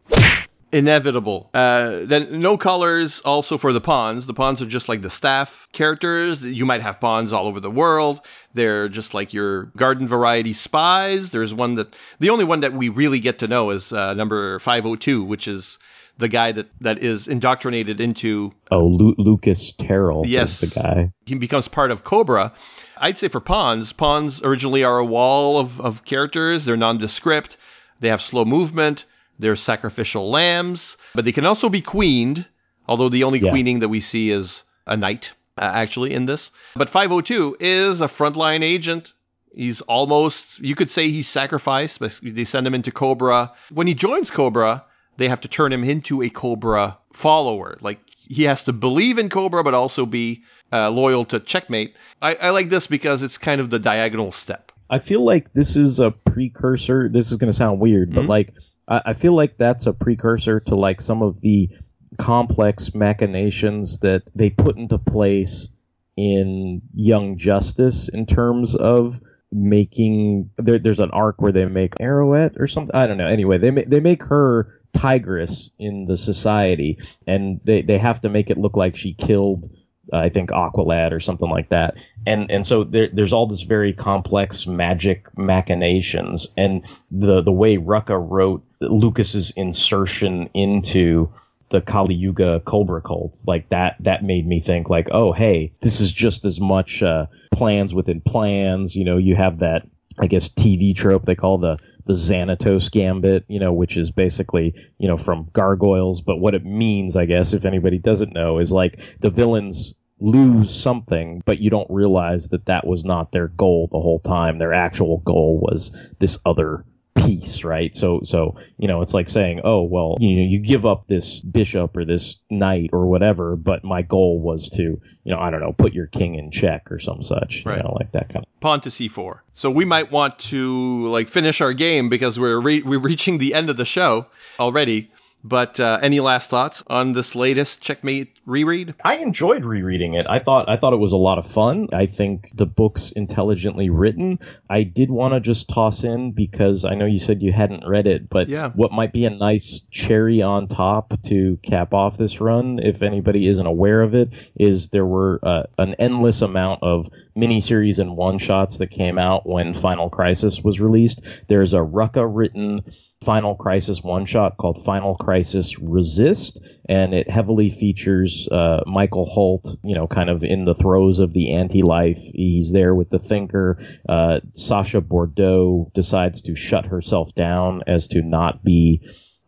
inevitable. Uh, then no colors also for the pawns. The pawns are just like the staff characters. You might have pawns all over the world. They're just like your garden variety spies. There's one that the only one that we really get to know is uh, number 502, which is the guy that, that is indoctrinated into.
Oh, Lu- Lucas Terrell
Yes.
is the guy.
He becomes part of Kobra. I'd say for pawns, pawns originally are a wall of, of characters. They're nondescript. They have slow movement. They're sacrificial lambs, but they can also be queened. Although the only
Yeah.
queening that we see is a knight, uh, actually, in this. But 502 is a frontline agent. He's almost, you could say he's sacrificed. but They send him into Kobra. When he joins Kobra, they have to turn him into a Kobra follower. Like he has to believe in Kobra, but also be uh, loyal to Checkmate. I, I like this because it's kind of the diagonal step.
I feel like this is a precursor. This is going to sound weird, but like I, I feel like that's a precursor to like some of the complex machinations that they put into place in Young Justice in terms of making. There, there's an arc where they make Arrowette or something. I don't know. Anyway, they ma- they make her tigress in the society, and they they have to make it look like she killed uh, I think Aqualad or something like that. And and so there, there's all this very complex magic machinations, and the the way Rucka wrote Lucas's insertion into the Kali Yuga Kobra cult, like that that made me think like, oh hey, this is just as much uh, plans within plans. You know, you have that I guess TV trope they call the the Xanatos Gambit, you know, which is basically, you know, from gargoyles. But what it means, I guess, if anybody doesn't know, is like the villains lose something, but you don't realize that that was not their goal the whole time. Their actual goal was this other piece, right? So, so you know, it's like saying, oh, well, you know, you give up this bishop or this knight or whatever, but my goal was to, you know, I don't know, put your king in check or some such,
Right.
you know, like that kind of.
Pawn to c4. So we might want to like finish our game because we're re- we're reaching the end of the show already. But uh, any last thoughts on this latest Checkmate reread?
I enjoyed rereading it. I thought I thought it was a lot of fun. I think the book's intelligently written. I did want to just toss in because I know you said you hadn't read it, but
Yeah.
what might be a nice cherry on top to cap off this run, if anybody isn't aware of it, is there were uh, an endless amount of miniseries and one shots that came out when Final Crisis was released. There's a Rucka written Final Crisis one shot called Final Crisis Resist, and it heavily features uh, Michael Holt, you know, kind of in the throes of the anti life. He's there with the Thinker. Uh, Sasha Bordeaux decides to shut herself down as to not be,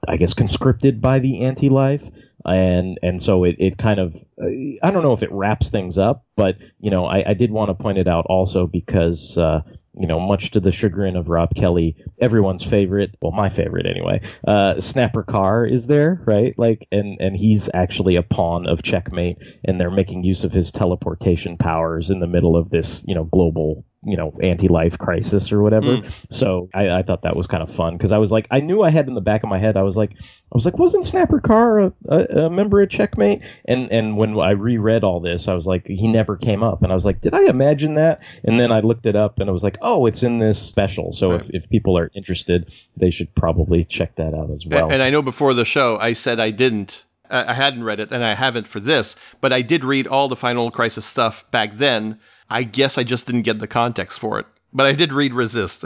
I guess, conscripted by the anti life. And and so it, it kind of I don't know if it wraps things up, but you know I, I did want to point it out also because uh, you know, much to the chagrin of Rob Kelly, everyone's favorite, well, my favorite anyway, uh, Snapper Carr is there, right? Like, and, and he's actually a pawn of checkmate, and they're making use of his teleportation powers in the middle of this, you know, global, you know, anti-life crisis or whatever. Mm. So I, I thought that was kind of fun because I was like, I knew I had in the back of my head, I was like, I was like, wasn't Snapper Carr a, a, a member of Checkmate? And and when I reread all this, I was like, he never came up, and I was like, did I imagine that? And then I looked it up, and I was like, oh, it's in this special. So if, if people are interested, they should probably check that out as well.
And I know before the show, I said I didn't. I hadn't read it, and I haven't for this, but I did read all the Final Crisis stuff back then. I guess I just didn't get the context for it. But I did read Resist.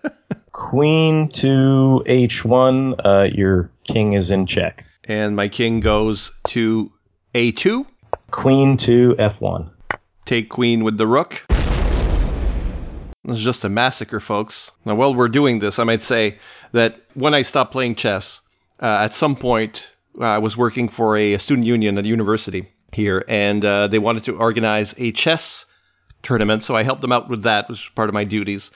Queen to H1, uh, your king is in check.
and my king goes to A2.
Queen to F1.
Take queen with the rook. This is just a massacre, folks. Now, while we're doing this, I might say that when I stopped playing chess, uh, at some point, uh, I was working for a, student union at a university here, and uh, they wanted to organize a chess tournament. So I helped them out with that, which was part of my duties.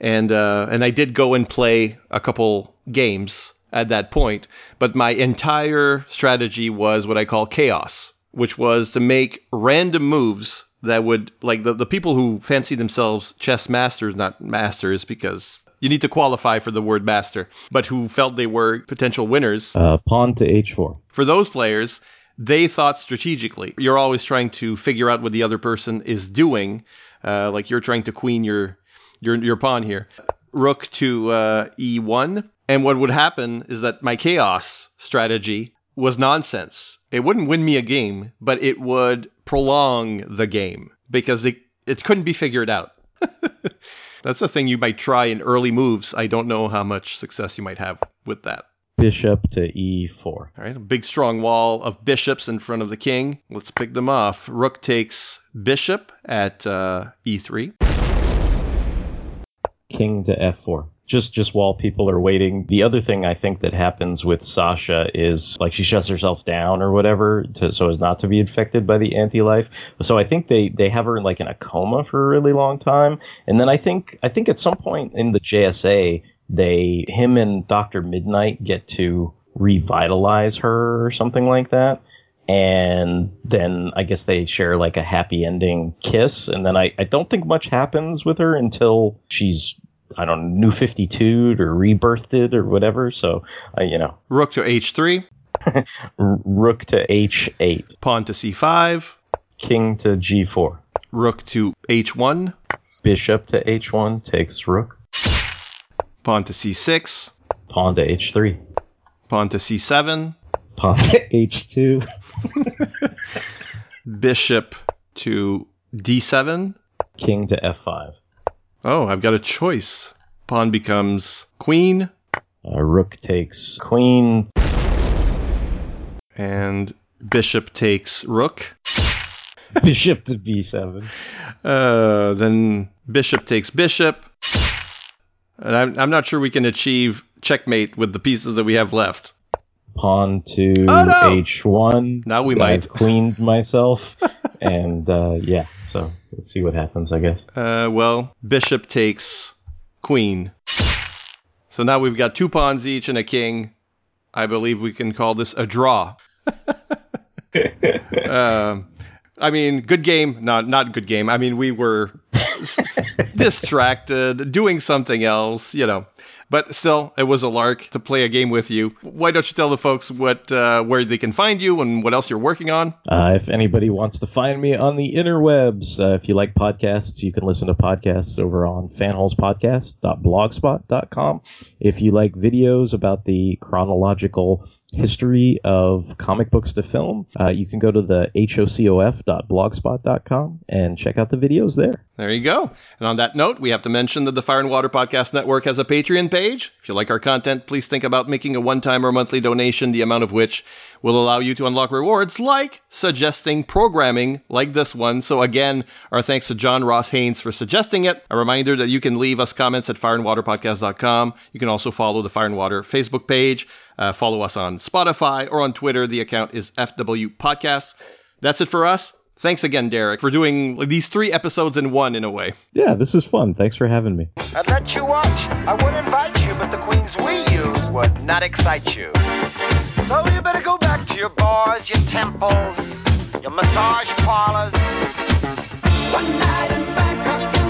And uh, and I did go and play a couple games at that point, but my entire strategy was what I call chaos, which was to make random moves that would like the, the people who fancy themselves chess masters, not masters because you need to qualify for the word master, but who felt they were potential winners
Uh, pawn to H4.
for those players, they thought strategically. You're always trying to figure out what the other person is doing. Uh, like you're trying to queen your your your pawn here. rook to uh, e1. And what would happen is that my chaos strategy was nonsense. It wouldn't win me a game, but it would prolong the game because it, it couldn't be figured out. That's a thing you might try in early moves. I don't know how much success you might have with that.
Bishop to e4.
All right, a big strong wall of bishops in front of the king. Let's pick them off. Rook takes bishop at uh, e3.
King to f4. Just just while people are waiting. The other thing I think that happens with Sasha is like she shuts herself down or whatever to, so as not to be infected by the anti-life. So I think they they have her in like in a coma for a really long time. And then I think I think at some point in the JSA they him and Doctor Mid-Nite get to revitalize her or something like that. And then I guess they share like a happy ending kiss. And then I, I don't think much happens with her until she's, I don't know, new 52 or rebirthed or whatever. So, uh, you know,
Rook to h3,
rook to h8,
pawn to c5,
king to g4,
rook to h1,
bishop to h1 takes rook,
pawn to c6,
pawn to h3,
pawn to c7,
pawn to h2,
bishop to d7.
king to f5.
Oh, I've got a choice. Pawn becomes queen,
Uh, rook takes queen,
and bishop takes rook.
bishop to b7.
Uh, then bishop takes bishop. And I'm, I'm not sure we can achieve checkmate with the pieces that we have left.
pawn to
Oh, no!
h1.
Now we
I've
might.
queened myself, and uh, yeah. So let's see what happens. I guess.
Uh, well, bishop takes queen. So now we've got two pawns each and a king. I believe we can call this a draw. Um I mean, good game. Not not good game. I mean, we were distracted, doing something else, you know. But still, it was a lark to play a game with you. Why don't you tell the folks what uh, where they can find you and what else you're working on?
Uh, if anybody wants to find me on the interwebs, uh, if you like podcasts, you can listen to podcasts over on fanholespodcast.blogspot.com. If you like videos about the chronological history of comic books to film, uh, you can go to the hocof.blogspot.com and check out the videos there.
There you go. And on that note, we have to mention that the Fire and Water Podcast Network has a Patreon page. If you like our content, please think about making a one time or monthly donation, the amount of which will allow you to unlock rewards like suggesting programming like this one. So, again, our thanks to John Ross Haynes for suggesting it. A reminder that you can leave us comments at fireandwaterpodcast.com. You can also follow the Fire and Water Facebook page, uh, follow us on Spotify or on Twitter. The account is FW Podcast. That's it for us. Thanks again, Derek, for doing these three episodes in one in a way.
Yeah, this is fun. Thanks for having me.
I'd let you watch. I would invite you, but the queens we use would not excite you. So you better go back to your bars, your temples, your massage parlors.
One night in Bangkok, the